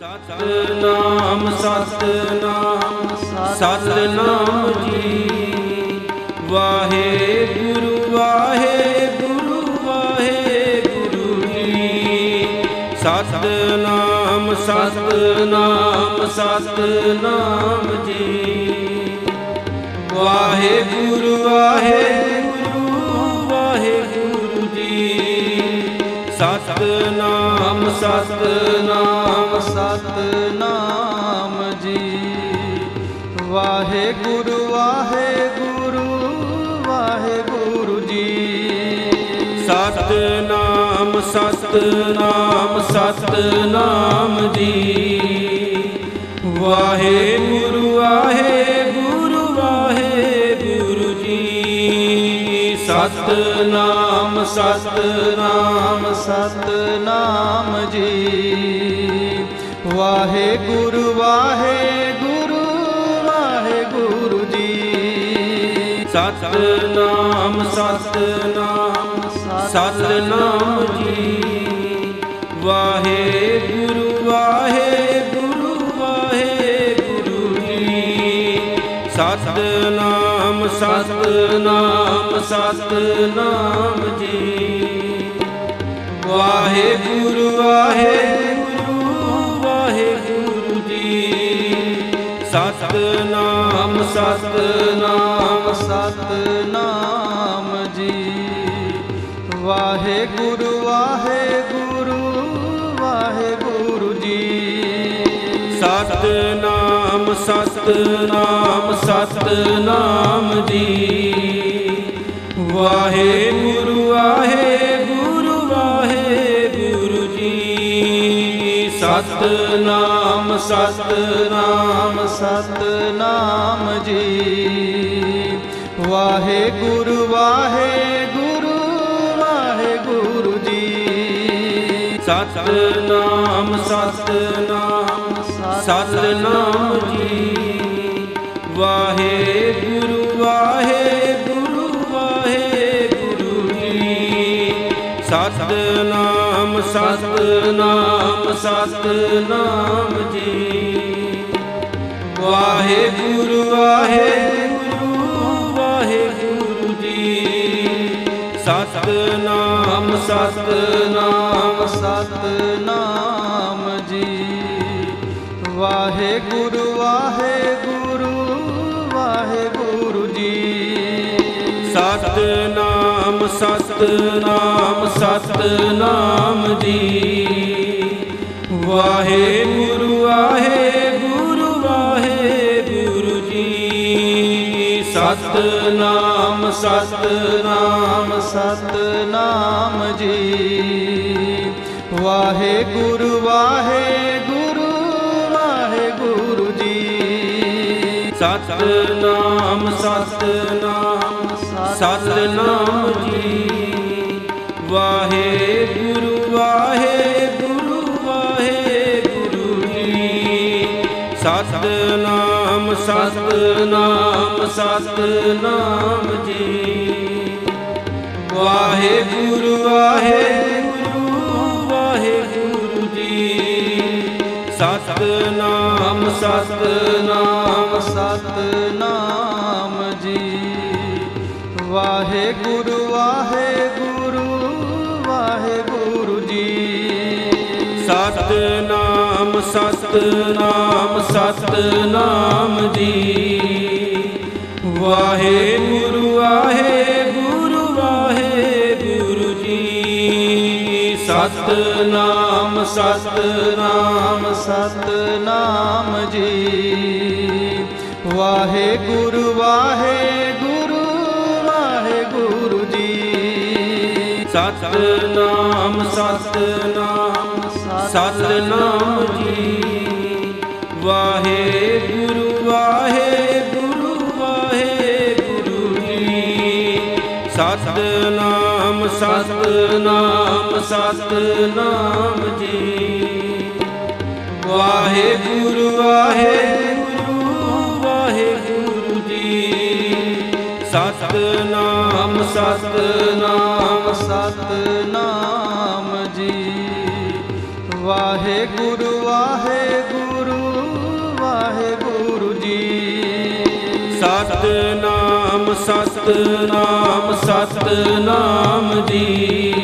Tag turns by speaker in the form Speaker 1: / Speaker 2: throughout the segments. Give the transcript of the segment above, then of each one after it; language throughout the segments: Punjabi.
Speaker 1: ਸਤਨਾਮ ਸਤਨਾਮ ਸਤਨਾਮ ਜੀ। ਵਾਹਿਗੁਰੂ ਵਾਹਿਗੁਰੂ ਵਾਹਿਗੁਰੂ ਜੀ। ਸਤਨਾਮ ਸਤਨਾਮ ਸਤਨਾਮ ਜੀ। ਵਾਹਿਗੁਰੂ ਵਾਹਿਗੁਰੂ ਵਾਹਿਗੁਰੂ ਜੀ। ਸਤਨਾਮ ਸਤਨਾਮ
Speaker 2: ਸਤਨਾਮ ਜੀ। ਵਾਹਿਗੁਰੂ ਵਾਹਿਗੁਰੂ ਵਾਹਿਗੁਰੂ ਜੀ।
Speaker 1: ਸਤਨਾਮ ਸਤਨਾਮ ਸਤਨਾਮ ਜੀ। ਵਾਹਿਗੁਰੂ ਵਾਹਿਗੁਰੂ ਸਤਨਾਮ ਸਤਨਾਮ
Speaker 2: ਸਤਨਾਮ ਜੀ। ਵਾਹਿਗੁਰੂ ਵਾਹਿਗੁਰੂ ਵਾਹਿਗੁਰੂ ਜੀ।
Speaker 1: ਸਤਨਾਮ ਸਤਨਾਮ ਸਤਨਾਮ ਜੀ। ਵਾਹਿਗੁਰੂ ਵਾਹਿਗੁਰੂ ਵਾਹਿਗੁਰੂ ਸਤਨਾਮ ਸਤਨਾਮ ਸਤਨਾਮ ਜੀ। ਵਾਹਿਗੁਰੂ ਵਾਹਿਗੁਰੂ ਵਾਹਿਗੁਰੂ ਜੀ। ਸਤਨਾਮ ਸਤਨਾਮ
Speaker 2: ਸਤਨਾਮ ਜੀ। ਵਾਹਿਗੁਰੂ ਵਾਹਿਗੁਰੂ ਵਾਹਿਗੁਰੂ ਜੀ।
Speaker 1: ਸਤਨਾਮ ਸਤਨਾਮ ਸਤਨਾਮ ਜੀ। ਵਾਹਿਗੁਰੂ ਵਾਹਿਗੁਰੂ ਵਾਹਿਗੁਰੂ ਜੀ। ਸਤਨਾਮ ਸਤਨਾਮ
Speaker 2: ਸਤਨਾਮ ਜੀ। ਵਾਹਿਗੁਰੂ ਵਾਹਿਗੁਰੂ ਵਾਹਿਗੁਰੂ ਜੀ।
Speaker 1: ਸਤਨਾਮ ਸਤਨਾਮ ਸਤਨਾਮ ਜੀ। ਵਾਹਿਗੁਰੂ ਵਾਹਿਗੁਰੂ ਵਾਹਿਗੁਰੂ ਜੀ। ਸਤਨਾਮ ਸਤਨਾਮ ਸਤਨਾਮ ਜੀ। ਵਾਹਿਗੁਰੂ ਵਾਹਿਗੁਰੂ ਵਾਹਿਗੁਰੂ ਜੀ। ਸਤਨਾਮ ਸਤਨਾਮ
Speaker 2: ਸਤਨਾਮ। ਜੀ ਵਾਹਿਗੁਰੂ ਵਾਹਿਗੁਰੂ ਵਾਹਿਗੁਰੂ ਜੀ।
Speaker 1: ਸਤਨਾਮ ਸਤਨਾਮ ਸਤਨਾਮ ਜੀ। ਵਾਹਿਗੁਰੂ ਵਾਹਿਗੁਰੂ ਵਾਹਿਗੁਰੂ ਜੀ। ਸਤਨਾਮ ਸਤਨਾਮ
Speaker 2: ਸਤਨਾਮ ਜੀ। ਵਾਹਿਗੁਰੂ ਵਾਹਿਗੁਰੂ
Speaker 1: ਸਤਨਾਮ ਸਤਨਾਮ ਸਤਨਾਮ ਜੀ। ਵਾਹਿਗੁਰੂ ਵਾਹਿਗੁਰੂ ਵਾਹਿਗੁਰੂ ਜੀ। ਸਤਨਾਮ ਸਤਨਾਮ ਸਤਨਾਮ ਜੀ। ਵਾਹਿਗੁਰੂ ਵਾਹਿਗੁਰੂ ਵਾਹਿਗੁਰੂ ਜੀ। ਸਤਨਾਮ ਸਤਨਾਮ
Speaker 2: ਸਤਨਾਮ ਜੀ। ਵਾਹਿਗੁਰੂ ਵਾਹਿਗੁਰੂ ਵਾਹਿਗੁਰੂ ਜੀ।
Speaker 1: ਸਤਨਾਮ ਸਤਨਾਮ ਸਤਨਾਮ ਜੀ। ਵਾਹਿਗੁਰੂ ਵਾਹਿਗੁਰੂ ਸਤਨਾਮ ਸਤਨਾਮ
Speaker 2: ਸਤਨਾਮ ਜੀ। ਵਾਹਿਗੁਰੂ ਵਾਹਿਗੁਰੂ ਵਾਹਿਗੁਰੂ ਜੀ।
Speaker 1: ਸਤਨਾਮ ਸਤਨਾਮ ਸਤਨਾਮ ਜੀ। ਵਾਹਿਗੁਰੂ ਵਾਹਿਗੁਰੂ ਵਾਹਿਗੁਰੂ ਸਤਨਾਮ ਸਤਨਾਮ ਜੀ। ਵਾਹਿਗੁਰੂ ਵਾਹਿਗੁਰੂ ਵਾਹਿਗੁਰੂ ਜੀ। ਸਤਨਾਮ ਸਤਨਾਮ
Speaker 2: ਸਤਨਾਮ ਜੀ। ਵਾਹਿਗੁਰੂ ਵਾਹਿਗੁਰੂ ਵਾਹਿਗੁਰੂ ਜੀ।
Speaker 1: ਸਤਨਾਮ ਸਤਨਾਮ ਸਤਨਾਮ ਜੀ।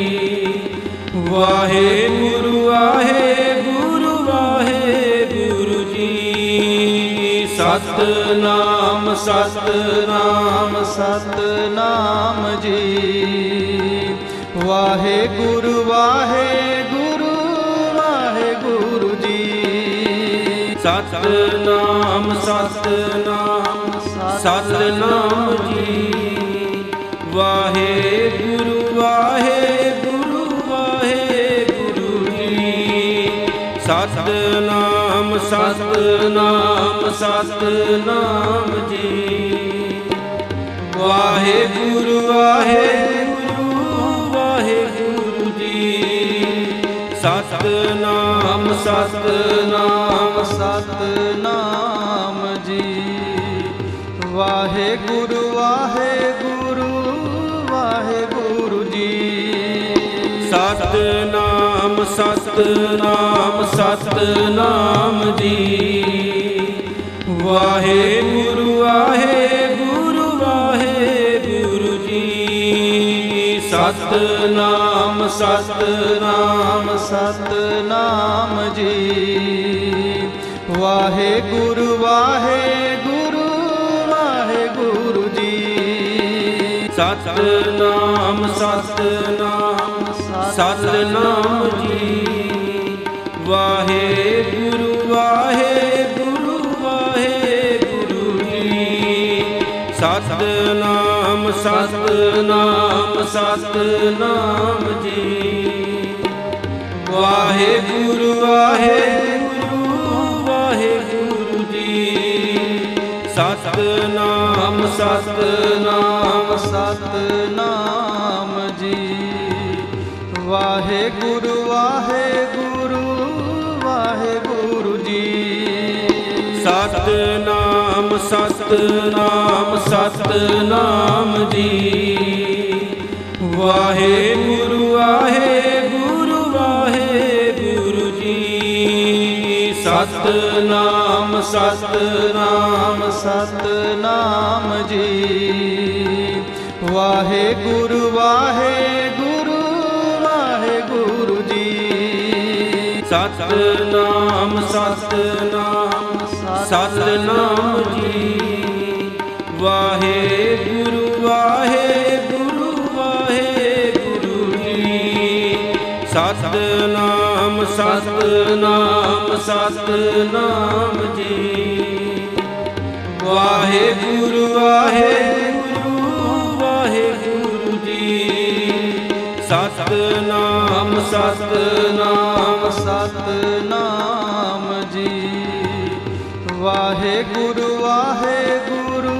Speaker 1: ਵਾਹਿਗੁਰੂ ਵਾਹਿਗੁਰੂ ਵਾਹਿਗੁਰੂ ਜੀ। ਸਤਨਾਮ ਸਤਨਾਮ
Speaker 2: ਸਤਨਾਮ ਜੀ। ਵਾਹਿਗੁਰੂ ਵਾਹਿਗੁਰੂ ਵਾਹਿਗੁਰੂ ਜੀ।
Speaker 1: ਸਤਨਾਮ ਸਤਨਾਮ ਸਤਨਾਮ ਜੀ। ਵਾਹਿਗੁਰੂ ਵਾਹਿਗੁਰੂ ਵਾਹਿਗੁਰੂ ਜੀ। ਸਤਨਾਮ ਸਤਨਾਮ ਸਤਨਾਮ ਜੀ। ਵਾਹਿਗੁਰੂ ਵਾਹਿਗੁਰੂ ਵਾਹਿਗੁਰੂ ਜੀ। ਸਤਨਾਮ ਸਤਨਾਮ
Speaker 2: ਸਤਨਾਮ ਵਾਹਿਗੁਰੂ ਵਾਹਿਗੁਰੂ ਵਾਹਿਗੁਰੂ ਜੀ।
Speaker 1: ਸਤਨਾਮ ਸਤਨਾਮ ਸਤਨਾਮ ਜੀ। ਵਾਹਿਗੁਰੂ ਵਾਹਿਗੁਰੂ ਵਾਹਿਗੁਰੂ ਜੀ। ਸਤਨਾਮ ਸਤਨਾਮ
Speaker 2: ਸਤਨਾਮ ਜੀ। ਵਾਹਿਗੁਰੂ ਵਾਹਿਗੁਰੂ
Speaker 1: ਸਤਨਾਮ ਸਤਨਾਮ ਸਤਨਾਮ ਜੀ। ਵਾਹਿਗੁਰੂ ਵਾਹਿਗੁਰੂ ਵਾਹਿਗੁਰੂ ਜੀ। ਸਤਨਾਮ ਸਤਨਾਮ ਸਤਨਾਮ ਜੀ। ਵਾਹਿਗੁਰੂ ਵਾਹਿਗੁਰੂ ਵਾਹਿਗੁਰੂ ਜੀ। ਸਤਨਾਮ ਸਤਨਾਮ
Speaker 2: ਸਤਨਾਮ ਜੀ। ਵਾਹਿਗੁਰੂ ਵਾਹਿਗੁਰੂ ਵਾਹਿਗੁਰੂ ਜੀ।
Speaker 1: ਸਤਨਾਮ ਸਤਨਾਮ ਸਤਨਾਮ ਜੀ। ਵਾਹਿਗੁਰੂ ਵਾਹਿਗੁਰੂ ਵਾਹਿਗੁਰੂ ਜੀ। ਸਤਨਾਮ ਸਤਨਾਮ
Speaker 2: ਸਤਨਾਮ ਜੀ ਵਾਹਿਗੁਰੂ ਵਾਹਿਗੁਰੂ ਵਾਹਿਗੁਰੂ ਜੀ।
Speaker 1: ਸਤਨਾਮ ਸਤਨਾਮ ਸਤਨਾਮ ਜੀ। ਵਾਹਿਗੁਰੂ ਵਾਹਿਗੁਰੂ ਵਾਹਿਗੁਰੂ ਜੀ। ਸਤਨਾਮ ਸਤਨਾਮ ਸਤਨਾਮ ਜੀ। ਵਾਹਿਗੁਰੂ ਵਾਹਿਗੁਰੂ ਵਾਹਿਗੁਰੂ ਜੀ। ਸਤਨਾਮ ਸਤਨਾਮ
Speaker 2: ਸਤਨਾਮ ਜੀ। ਵਾਹਿਗੁਰੂ ਵਾਹਿਗੁਰੂ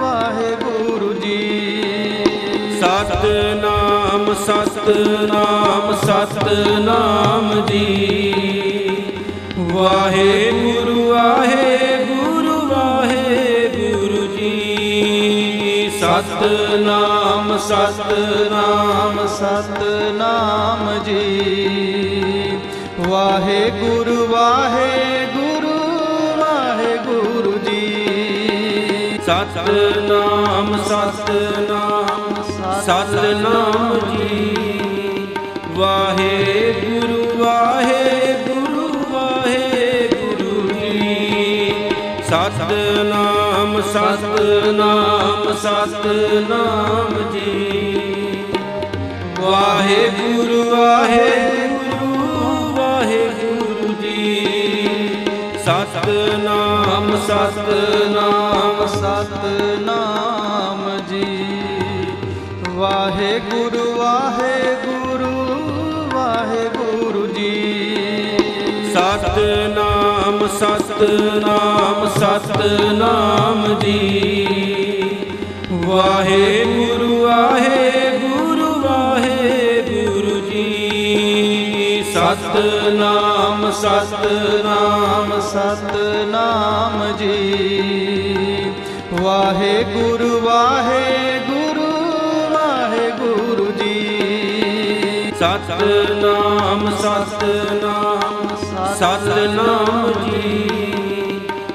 Speaker 2: ਵਾਹਿਗੁਰੂ ਜੀ।
Speaker 1: ਸਤਨਾਮ ਸਤਨਾਮ ਸਤਨਾਮ ਜੀ। ਵਾਹਿਗੁਰੂ ਵਾਹਿਗੁਰੂ ਸਤਨਾਮ ਸਤਨਾਮ
Speaker 2: ਸਤਨਾਮ ਜੀ। ਵਾਹਿਗੁਰੂ ਵਾਹਿਗੁਰੂ ਵਾਹਿਗੁਰੂ ਜੀ।
Speaker 1: ਸਤਨਾਮ ਸਤਨਾਮ ਸਤਨਾਮ ਜੀ। ਵਾਹਿਗੁਰੂ ਵਾਹਿਗੁਰੂ ਵਾਹਿਗੁਰੂ ਜੀ। ਸਤਨਾਮ ਸਤਨਾਮ ਸਤਨਾਮ ਜੀ। ਵਾਹਿਗੁਰੂ ਵਾਹਿਗੁਰੂ ਵਾਹਿਗੁਰੂ ਜੀ। ਸਤਨਾਮ ਸਤਨਾਮ
Speaker 2: ਸਤਨਾਮ ਜੀ। ਵਾਹਿਗੁਰੂ ਵਾਹਿਗੁਰੂ ਵਾਹਿਗੁਰੂ ਜੀ।
Speaker 1: ਸਤਨਾਮ ਸਤਨਾਮ ਸਤਨਾਮ ਜੀ। ਵਾਹਿਗੁਰੂ ਵਾਹਿਗੁਰੂ ਵਾਹਿਗੁਰੂ ਜੀ। ਸਤਨਾਮ ਸਤਨਾਮ
Speaker 2: ਸਤਨਾਮ ਜੀ। ਵਾਹਿਗੁਰੂ ਵਾਹਿਗੁਰੂ ਵਾਹਿਗੁਰੂ ਜੀ।
Speaker 1: ਸਤਨਾਮ ਸਤਨਾਮ ਸਤਨਾਮ ਜੀ।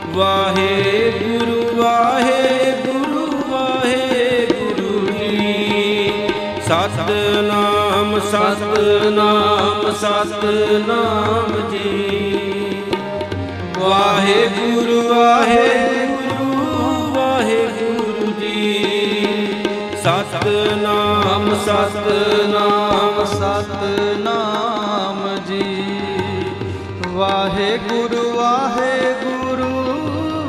Speaker 1: ਵਾਹਿਗੁਰੂ ਵਾਹਿਗੁਰੂ ਵਾਹਿਗੁਰੂ ਜੀ। ਸਤਨਾਮ ਸਤਨਾਮ ਸਤਨਾਮ ਜੀ। ਵਾਹਿਗੁਰੂ ਵਾਹਿਗੁਰੂ ਵਾਹਿਗੁਰੂ ਜੀ। ਸਤਨਾਮ ਸਤਨਾਮ
Speaker 2: ਸਤਨਾਮ। ਵਾਹਿਗੁਰੂ ਵਾਹਿਗੁਰੂ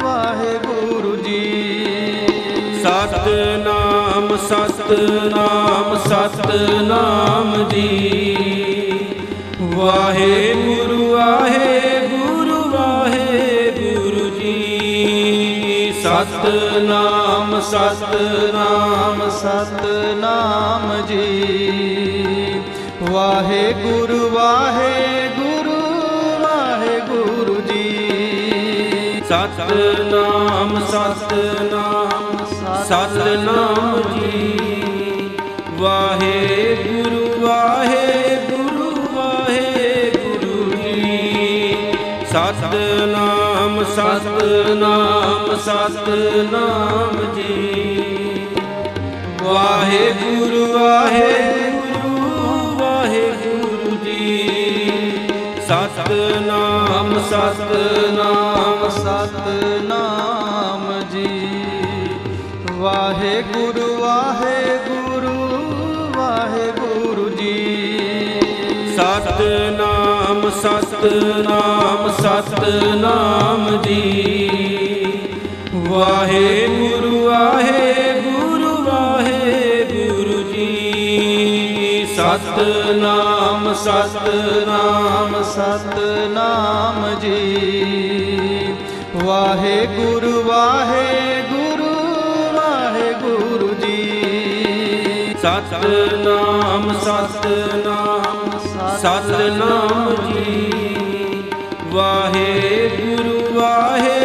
Speaker 2: ਵਾਹਿਗੁਰੂ ਜੀ।
Speaker 1: ਸਤਨਾਮ ਸਤਨਾਮ ਸਤਨਾਮ ਜੀ। ਵਾਹਿਗੁਰੂ ਵਾਹਿਗੁਰੂ ਵਾਹਿਗੁਰੂ ਜੀ। ਸਤਨਾਮ ਸਤਨਾਮ
Speaker 2: ਸਤਨਾਮ ਜੀ। ਵਾਹਿਗੁਰੂ ਵਾਹਿਗੁਰੂ
Speaker 1: ਸਤਨਾਮ ਸਤਨਾਮ ਸਤਨਾਮ ਜੀ। ਵਾਹਿਗੁਰੂ ਵਾਹਿਗੁਰੂ ਵਾਹਿਗੁਰੂ ਜੀ। ਸਤਨਾਮ ਸਤਨਾਮ ਸਤਨਾਮ ਜੀ। ਵਾਹਿਗੁਰੂ ਵਾਹਿਗੁਰੂ ਵਾਹਿਗੁਰੂ ਜੀ। ਸਤਨਾਮ ਸਤਨਾਮ
Speaker 2: ਸਤਨਾਮ ਜੀ। ਵਾਹਿਗੁਰੂ ਵਾਹਿਗੁਰੂ ਵਾਹਿਗੁਰੂ ਜੀ।
Speaker 1: ਸਤਨਾਮ ਸਤਨਾਮ ਸਤਨਾਮ ਜੀ। ਵਾਹਿਗੁਰੂ ਵਾਹਿਗੁਰੂ ਸਤਨਾਮ ਸਤਨਾਮ
Speaker 2: ਸਤਨਾਮ ਜੀ। ਵਾਹਿਗੁਰੂ ਵਾਹਿਗੁਰੂ ਵਾਹਿਗੁਰੂ ਜੀ।
Speaker 1: ਸਤਨਾਮ ਸਤਨਾਮ ਸਤਨਾਮ ਜੀ। ਵਾਹਿਗੁਰੂ ਵਾਹਿਗੁਰੂ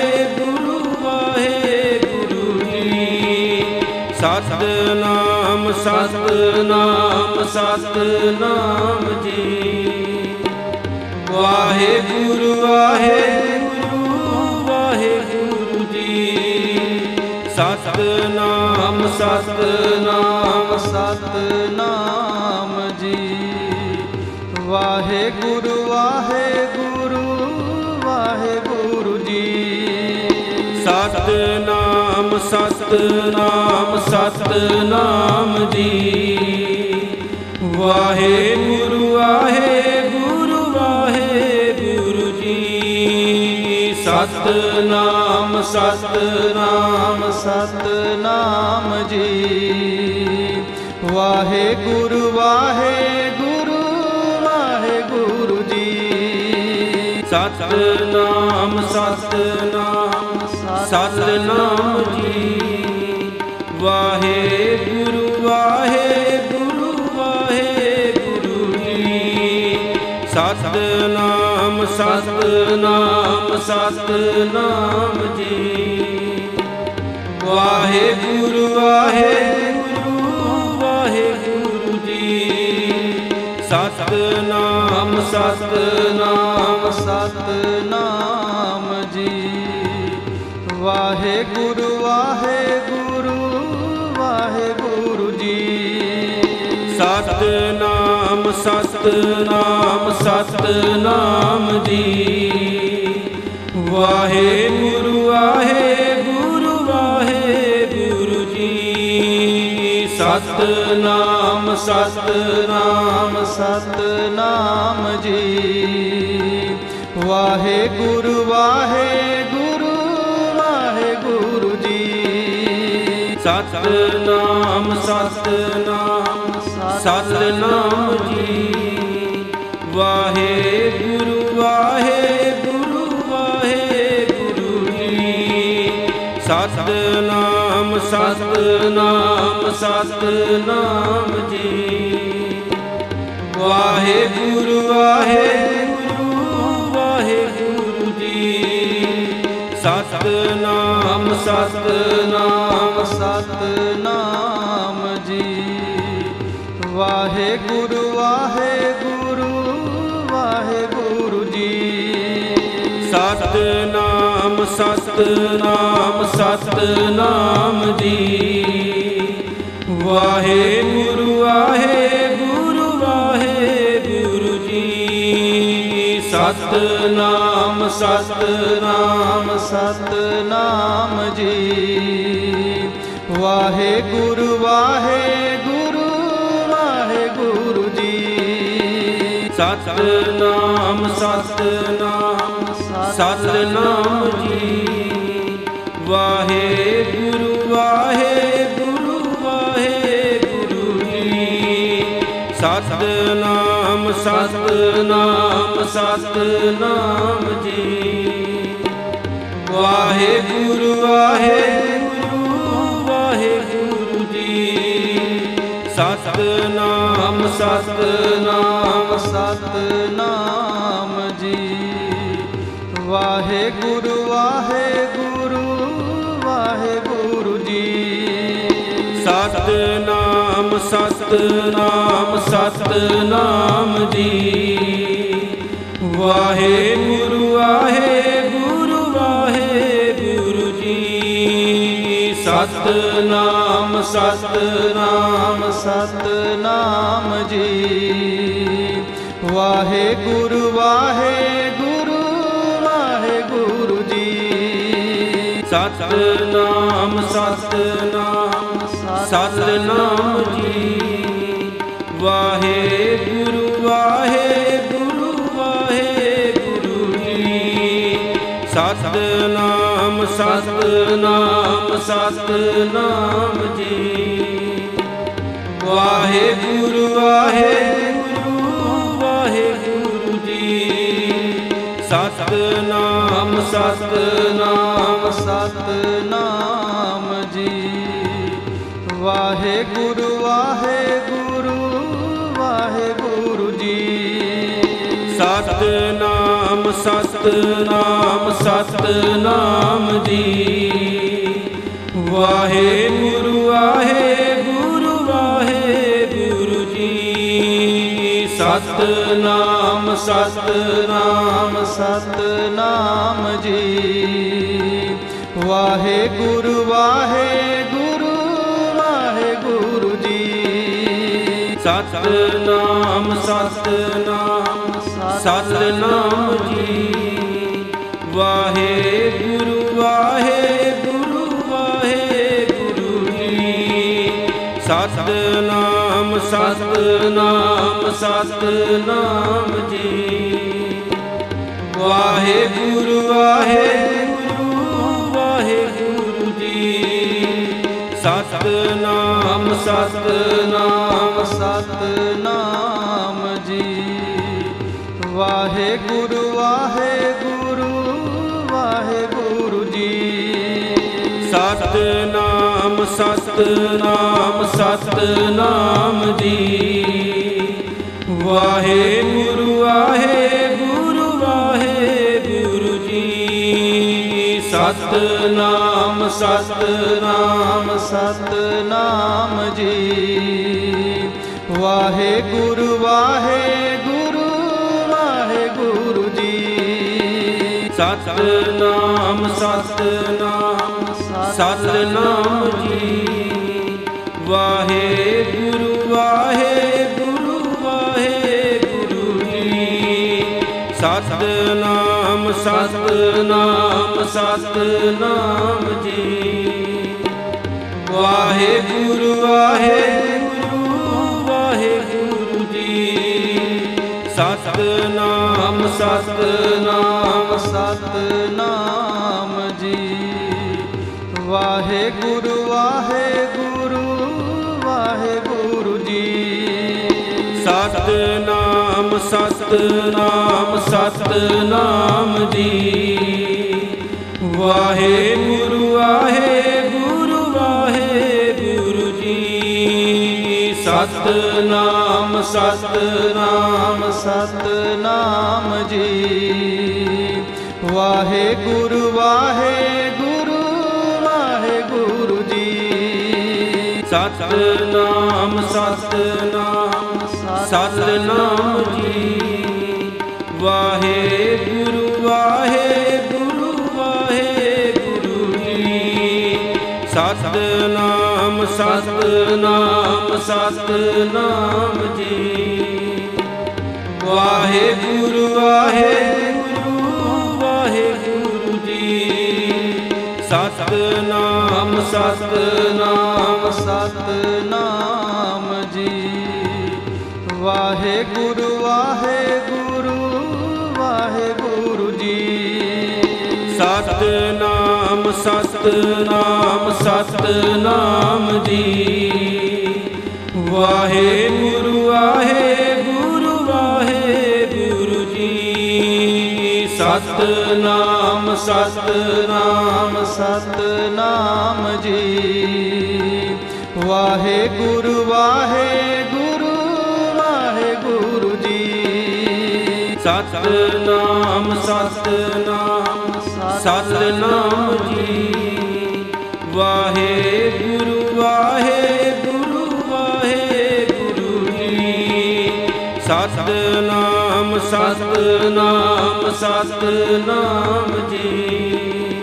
Speaker 1: ਸਤਨਾਮ ਸਤਨਾਮ ਸਤਨਾਮ ਜੀ। ਵਾਹਿਗੁਰੂ ਵਾਹਿਗੁਰੂ ਵਾਹਿਗੁਰੂ ਜੀ। ਸਤਨਾਮ ਸਤਨਾਮ
Speaker 2: ਸਤਨਾਮ ਜੀ। ਵਾਹਿਗੁਰੂ ਵਾਹਿਗੁਰੂ ਵਾਹਿਗੁਰੂ ਜੀ।
Speaker 1: ਸਤਨਾਮ ਸਤਨਾਮ ਸਤਨਾਮ ਜੀ। ਵਾਹਿਗੁਰੂ ਵਾਹਿਗੁਰੂ ਵਾਹਿਗੁਰੂ ਜੀ। ਸਤਨਾਮ ਸਤਨਾਮ
Speaker 2: ਸਤਨਾਮ ਜੀ। ਵਾਹਿਗੁਰੂ ਵਾਹਿਗੁਰੂ ਵਾਹਿਗੁਰੂ ਜੀ।
Speaker 1: ਸਤਨਾਮ ਸਤਨਾਮ ਸਤਨਾਮ ਜੀ। ਵਾਹਿਗੁਰੂ ਵਾਹਿਗੁਰੂ ਵਾਹਿਗੁਰੂ ਜੀ। ਸਤਨਾਮ ਸਤਨਾਮ ਸਤਨਾਮ ਜੀ। ਵਾਹਿਗੁਰੂ ਵਾਹਿਗੁਰੂ ਵਾਹਿਗੁਰੂ ਜੀ। ਸਤਨਾਮ ਸਤਨਾਮ
Speaker 2: ਸਤਨਾਮ। ਸਤਨਾਮ ਸਤਨਾਮ ਸਤਨਾਮ ਜੀ ਵਾਹਿਗੁਰੂ ਵਾਹਿਗੁਰੂ ਵਾਹਿਗੁਰੂ ਜੀ।
Speaker 1: ਸਤਨਾਮ ਸਤਨਾਮ ਸਤਨਾਮ ਜੀ। ਵਾਹਿਗੁਰੂ ਵਾਹਿਗੁਰੂ ਵਾਹਿਗੁਰੂ ਜੀ। ਸਤਨਾਮ ਸਤਨਾਮ
Speaker 2: ਸਤਨਾਮ ਜੀ। ਵਾਹਿਗੁਰੂ ਵਾਹਿਗੁਰੂ ਵਾਹਿਗੁਰੂ ਜੀ।
Speaker 1: ਸਤਨਾਮ ਸਤਨਾਮ ਸਤਨਾਮ ਜੀ। ਵਾਹਿਗੁਰੂ ਵਾਹਿਗੁਰੂ ਵਾਹਿਗੁਰੂ ਜੀ। ਸਤਨਾਮ ਸਤਨਾਮ ਸਤਨਾਮ ਜੀ ਵਾਹਿਗੁਰੂ ਵਾਹਿਗੁਰੂ ਵਾਹਿਗੁਰੂ ਜੀ। ਸਤਨਾਮ ਸਤਨਾਮ
Speaker 2: ਸਤਨਾਮ ਜੀ। ਵਾਹਿਗੁਰੂ ਵਾਹਿਗੁਰੂ ਵਾਹਿਗੁਰੂ ਜੀ।
Speaker 1: ਸਤਨਾਮ ਸਤਨਾਮ ਸਤਨਾਮ ਜੀ। ਵਾਹਿਗੁਰੂ ਵਾਹਿਗੁਰੂ ਸਤਨਾਮ ਸਤਨਾਮ
Speaker 2: ਸਤਨਾਮ ਜੀ। ਵਾਹਿਗੁਰੂ ਵਾਹਿਗੁਰੂ ਵਾਹਿਗੁਰੂ ਜੀ।
Speaker 1: ਸਤਨਾਮ ਸਤਨਾਮ ਸਤਨਾਮ ਜੀ। ਵਾਹਿਗੁਰੂ ਵਾਹਿਗੁਰੂ ਸਤਨਾਮ ਸਤਨਾਮ ਸਤਨਾਮ ਜੀ। ਵਾਹਿਗੁਰੂ ਵਾਹਿਗੁਰੂ ਵਾਹਿਗੁਰੂ ਜੀ। ਸਤਨਾਮ ਸਤਨਾਮ
Speaker 2: ਸਤਨਾਮ ਜੀ। ਵਾਹਿਗੁਰੂ ਵਾਹਿਗੁਰੂ
Speaker 1: ਸਤਨਾਮ ਸਤਨਾਮ ਸਤਨਾਮ ਜੀ। ਵਾਹਿਗੁਰੂ ਵਾਹਿਗੁਰੂ ਵਾਹਿਗੁਰੂ ਜੀ। ਸਤਨਾਮ ਸਤਨਾਮ
Speaker 2: ਸਤਨਾਮ ਜੀ। ਵਾਹਿਗੁਰੂ ਵਾਹਿਗੁਰੂ ਵਾਹਿਗੁਰੂ ਜੀ।
Speaker 1: ਸਤਨਾਮ ਸਤਨਾਮ ਸਤਨਾਮ ਜੀ। ਵਾਹਿਗੁਰੂ ਵਾਹਿਗੁਰੂ ਵਾਹਿਗੁਰੂ ਜੀ। ਸਤਨਾਮ ਸਤਨਾਮ ਸਤਨਾਮ ਜੀ। ਵਾਹਿਗੁਰੂ ਵਾਹਿਗੁਰੂ ਸਤਨਾਮ ਸਤਨਾਮ
Speaker 2: ਸਤਨਾਮ ਜੀ ਵਾਹਿਗੁਰੂ ਵਾਹਿਗੁਰੂ ਵਾਹਿਗੁਰੂ ਜੀ।
Speaker 1: ਸਤਨਾਮ ਸਤਨਾਮ ਸਤਨਾਮ ਜੀ। ਵਾਹਿਗੁਰੂ ਵਾਹਿਗੁਰੂ ਵਾਹਿਗੁਰੂ ਜੀ। ਸਤਨਾਮ ਸਤਨਾਮ
Speaker 2: ਸਤਨਾਮ ਜੀ। ਵਾਹਿਗੁਰੂ ਵਾਹਿਗੁਰੂ ਵਾਹਿਗੁਰੂ ਜੀ।
Speaker 1: ਸਤਨਾਮ ਸਤਨਾਮ ਸਤਨਾਮ ਜੀ। ਵਾਹਿਗੁਰੂ ਵਾਹਿਗੁਰੂ ਵਾਹਿਗੁਰੂ ਜੀ। ਸਤਨਾਮ ਸਤਨਾਮ ਸਤਨਾਮ ਜੀ ਵਾਹਿਗੁਰੂ ਵਾਹਿਗੁਰੂ ਵਾਹਿਗੁਰੂ ਜੀ। ਸਤਨਾਮ ਸਤਨਾਮ
Speaker 2: ਸਤਨਾਮ ਜੀ। ਵਾਹਿਗੁਰੂ ਵਾਹਿਗੁਰੂ ਵਾਹਿਗੁਰੂ ਜੀ।
Speaker 1: ਸਤਨਾਮ ਸਤਨਾਮ ਸਤਨਾਮ ਜੀ। ਵਾਹਿਗੁਰੂ ਵਾਹਿਗੁਰੂ ਸਤਨਾਮ ਸਤਨਾਮ
Speaker 2: ਸਤਨਾਮ ਜੀ। ਵਾਹਿਗੁਰੂ ਵਾਹਿਗੁਰੂ ਵਾਹਿਗੁਰੂ ਜੀ।
Speaker 1: ਸਤਨਾਮ ਸਤਨਾਮ ਸਤਨਾਮ ਜੀ। ਵਾਹਿਗੁਰੂ ਵਾਹਿਗੁਰੂ ਸਤਨਾਮ ਸਤਨਾਮ ਸਤਨਾਮ ਜੀ। ਵਾਹਿਗੁਰੂ ਵਾਹਿਗੁਰੂ ਵਾਹਿਗੁਰੂ ਜੀ। ਸਤਨਾਮ ਸਤਨਾਮ
Speaker 2: ਸਤਨਾਮ ਜੀ। ਵਾਹਿਗੁਰੂ ਵਾਹਿਗੁਰੂ
Speaker 1: ਸਤਨਾਮ ਸਤਨਾਮ ਸਤਨਾਮ ਜੀ। ਵਾਹਿਗੁਰੂ ਵਾਹਿਗੁਰੂ ਵਾਹਿਗੁਰੂ ਜੀ। ਸਤਨਾਮ ਸਤਨਾਮ
Speaker 2: ਸਤਨਾਮ ਜੀ। ਵਾਹਿਗੁਰੂ ਵਾਹਿਗੁਰੂ ਵਾਹਿਗੁਰੂ ਜੀ।
Speaker 1: ਸਤਨਾਮ ਸਤਨਾਮ ਸਤਨਾਮ ਜੀ। ਵਾਹਿਗੁਰੂ ਵਾਹਿਗੁਰੂ ਵਾਹਿਗੁਰੂ ਜੀ। ਸਤਨਾਮ ਸਤਨਾਮ ਸਤਨਾਮ ਜੀ। ਵਾਹਿਗੁਰੂ ਵਾਹਿਗੁਰੂ ਸਤਨਾਮ ਸਤਨਾਮ
Speaker 2: ਸਤਨਾਮ ਜੀ ਵਾਹਿਗੁਰੂ ਵਾਹਿਗੁਰੂ ਵਾਹਿਗੁਰੂ ਜੀ।
Speaker 1: ਸਤਨਾਮ ਸਤਨਾਮ ਸਤਨਾਮ ਜੀ। ਵਾਹਿਗੁਰੂ ਵਾਹਿਗੁਰੂ ਵਾਹਿਗੁਰੂ ਜੀ। ਸਤਨਾਮ ਸਤਨਾਮ
Speaker 2: ਸਤਨਾਮ ਜੀ। ਵਾਹਿਗੁਰੂ ਵਾਹਿਗੁਰੂ ਵਾਹਿਗੁਰੂ ਜੀ।
Speaker 1: ਸਤਨਾਮ ਸਤਨਾਮ ਸਤਨਾਮ ਜੀ।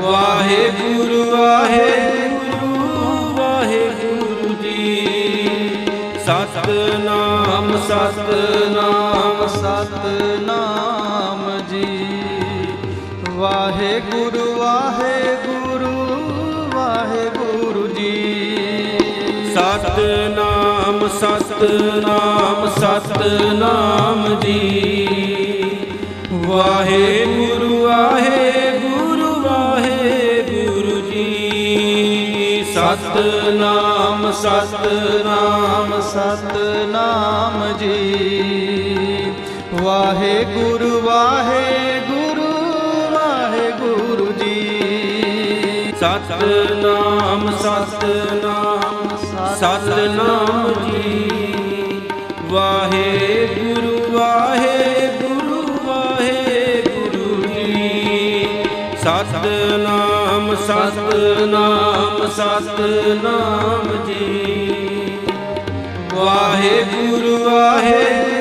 Speaker 1: ਵਾਹਿਗੁਰੂ ਵਾਹਿਗੁਰੂ ਵਾਹਿਗੁਰੂ ਜੀ। ਸਤਨਾਮ ਸਤਨਾਮ ਸਤਨਾਮ ਜੀ ਵਾਹਿਗੁਰੂ ਵਾਹਿਗੁਰੂ ਵਾਹਿਗੁਰੂ ਜੀ। ਸਤਨਾਮ ਸਤਨਾਮ
Speaker 2: ਸਤਨਾਮ ਜੀ। ਵਾਹਿਗੁਰੂ ਵਾਹਿਗੁਰੂ ਵਾਹਿਗੁਰੂ ਜੀ।
Speaker 1: ਸਤਨਾਮ ਸਤਨਾਮ ਸਤਨਾਮ ਜੀ। ਵਾਹਿਗੁਰੂ ਵਾਹਿਗੁਰੂ ਸਤਨਾਮ ਸਤਨਾਮ
Speaker 2: ਸਤਨਾਮ ਜੀ। ਵਾਹਿਗੁਰੂ ਵਾਹਿਗੁਰੂ ਵਾਹਿਗੁਰੂ ਜੀ।
Speaker 1: ਸਤਨਾਮ ਸਤਨਾਮ ਸਤਨਾਮ ਜੀ। ਵਾਹਿਗੁਰੂ ਵਾਹਿਗੁਰੂ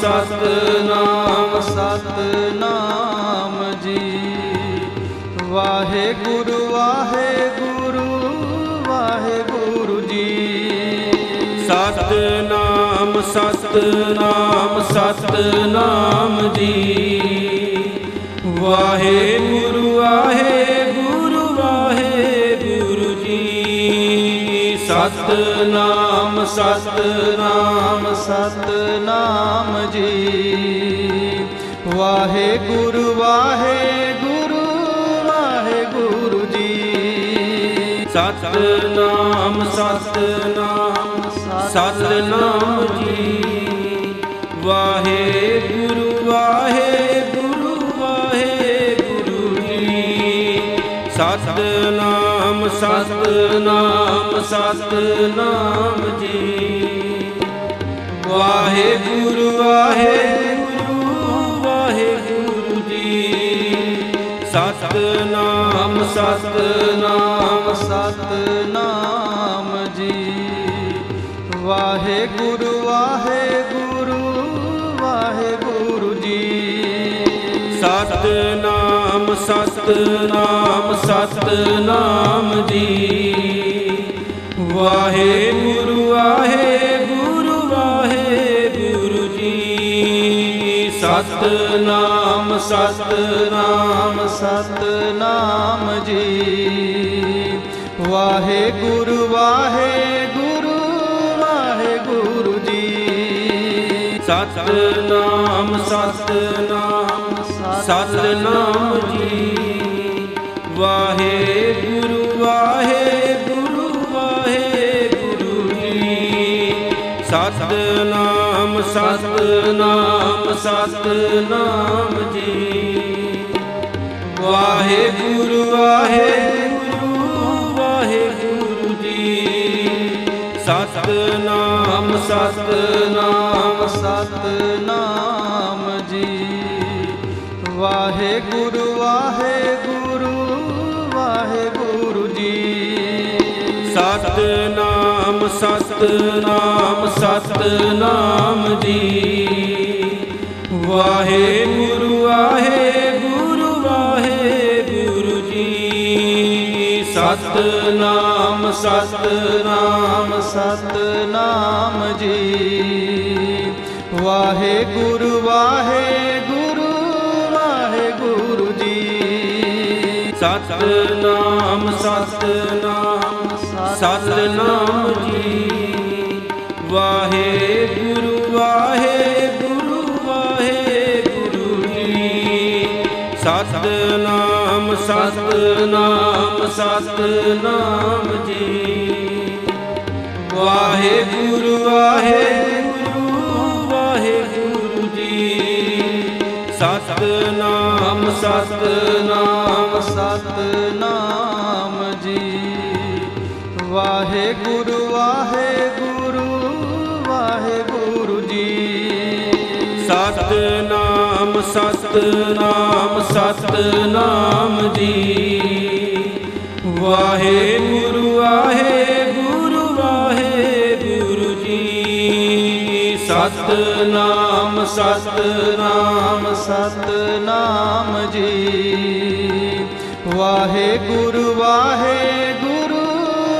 Speaker 1: ਸਤਨਾਮ ਸਤਨਾਮ ਸਤਨਾਮ ਜੀ। ਵਾਹਿਗੁਰੂ ਵਾਹਿਗੁਰੂ ਵਾਹਿਗੁਰੂ ਜੀ। ਸਤਨਾਮ ਸਤਨਾਮ
Speaker 2: ਸਤਨਾਮ ਜੀ। ਵਾਹਿਗੁਰੂ ਵਾਹਿਗੁਰੂ
Speaker 1: ਸਤਨਾਮ ਸਤਨਾਮ ਸਤਨਾਮ ਜੀ। ਵਾਹਿਗੁਰੂ ਵਾਹਿਗੁਰੂ ਵਾਹਿਗੁਰੂ ਜੀ। ਸਤਨਾਮ ਸਤਨਾਮ
Speaker 2: ਸਤਨਾਮ ਜੀ। ਵਾਹਿਗੁਰੂ ਵਾਹਿਗੁਰੂ ਵਾਹਿਗੁਰੂ ਜੀ।
Speaker 1: ਸਤਨਾਮ ਸਤਨਾਮ ਸਤਨਾਮ ਜੀ। ਵਾਹਿਗੁਰੂ ਵਾਹਿਗੁਰੂ ਵਾਹਿਗੁਰੂ ਜੀ। ਸਤਨਾਮ ਸਤਨਾਮ ਸਤਨਾਮ ਜੀ। ਵਾਹਿਗੁਰੂ ਵਾਹਿਗੁਰੂ ਸਤਨਾਮ ਸਤਨਾਮ
Speaker 2: ਸਤਨਾਮ ਜੀ ਵਾਹਿਗੁਰੂ ਵਾਹਿਗੁਰੂ ਵਾਹਿਗੁਰੂ ਜੀ।
Speaker 1: ਸਤਨਾਮ ਸਤਨਾਮ ਸਤਨਾਮ ਜੀ। ਵਾਹਿਗੁਰੂ ਵਾਹਿਗੁਰੂ ਵਾਹਿਗੁਰੂ ਜੀ। ਸਤਨਾਮ ਸਤਨਾਮ
Speaker 2: ਸਤਨਾਮ ਜੀ। ਵਾਹਿਗੁਰੂ ਵਾਹਿਗੁਰੂ ਵਾਹਿਗੁਰੂ ਜੀ।
Speaker 1: ਸਤਨਾਮ ਸਤਨਾਮ ਸਤਨਾਮ ਜੀ। ਵਾਹਿਗੁਰੂ ਵਾਹਿਗੁਰੂ ਵਾਹਿਗੁਰੂ ਜੀ। ਸਤਨਾਮ ਸਤਨਾਮ ਸਤਨਾਮ ਜੀ ਵਾਹਿਗੁਰੂ ਵਾਹਿਗੁਰੂ ਵਾਹਿਗੁਰੂ ਜੀ। ਸਤਨਾਮ ਸਤਨਾਮ
Speaker 2: ਸਤਨਾਮ ਜੀ। ਵਾਹਿਗੁਰੂ ਵਾਹਿਗੁਰੂ ਵਾਹਿਗੁਰੂ ਜੀ।
Speaker 1: ਸਤਨਾਮ ਸਤਨਾਮ ਸਤਨਾਮ ਜੀ। ਵਾਹਿਗੁਰੂ ਵਾਹਿਗੁਰੂ ਸਤਨਾਮ ਸਤਨਾਮ
Speaker 2: ਸਤਨਾਮ ਜੀ। ਵਾਹਿਗੁਰੂ ਵਾਹਿਗੁਰੂ ਵਾਹਿਗੁਰੂ ਜੀ।
Speaker 1: ਸਤਨਾਮ ਸਤਨਾਮ ਸਤਨਾਮ ਜੀ। ਵਾਹਿਗੁਰੂ ਵਾਹਿਗੁਰੂ ਸਤਨਾਮ ਸਤਨਾਮ ਸਤਨਾਮ ਜੀ। ਵਾਹਿਗੁਰੂ ਵਾਹਿਗੁਰੂ ਵਾਹਿਗੁਰੂ ਜੀ। ਸਤਨਾਮ ਸਤਨਾਮ
Speaker 2: ਸਤਨਾਮ ਜੀ। ਵਾਹਿਗੁਰੂ ਵਾਹਿਗੁਰੂ
Speaker 1: ਸਤਨਾਮ ਸਤਨਾਮ ਸਤਨਾਮ ਜੀ। ਵਾਹਿਗੁਰੂ ਵਾਹਿਗੁਰੂ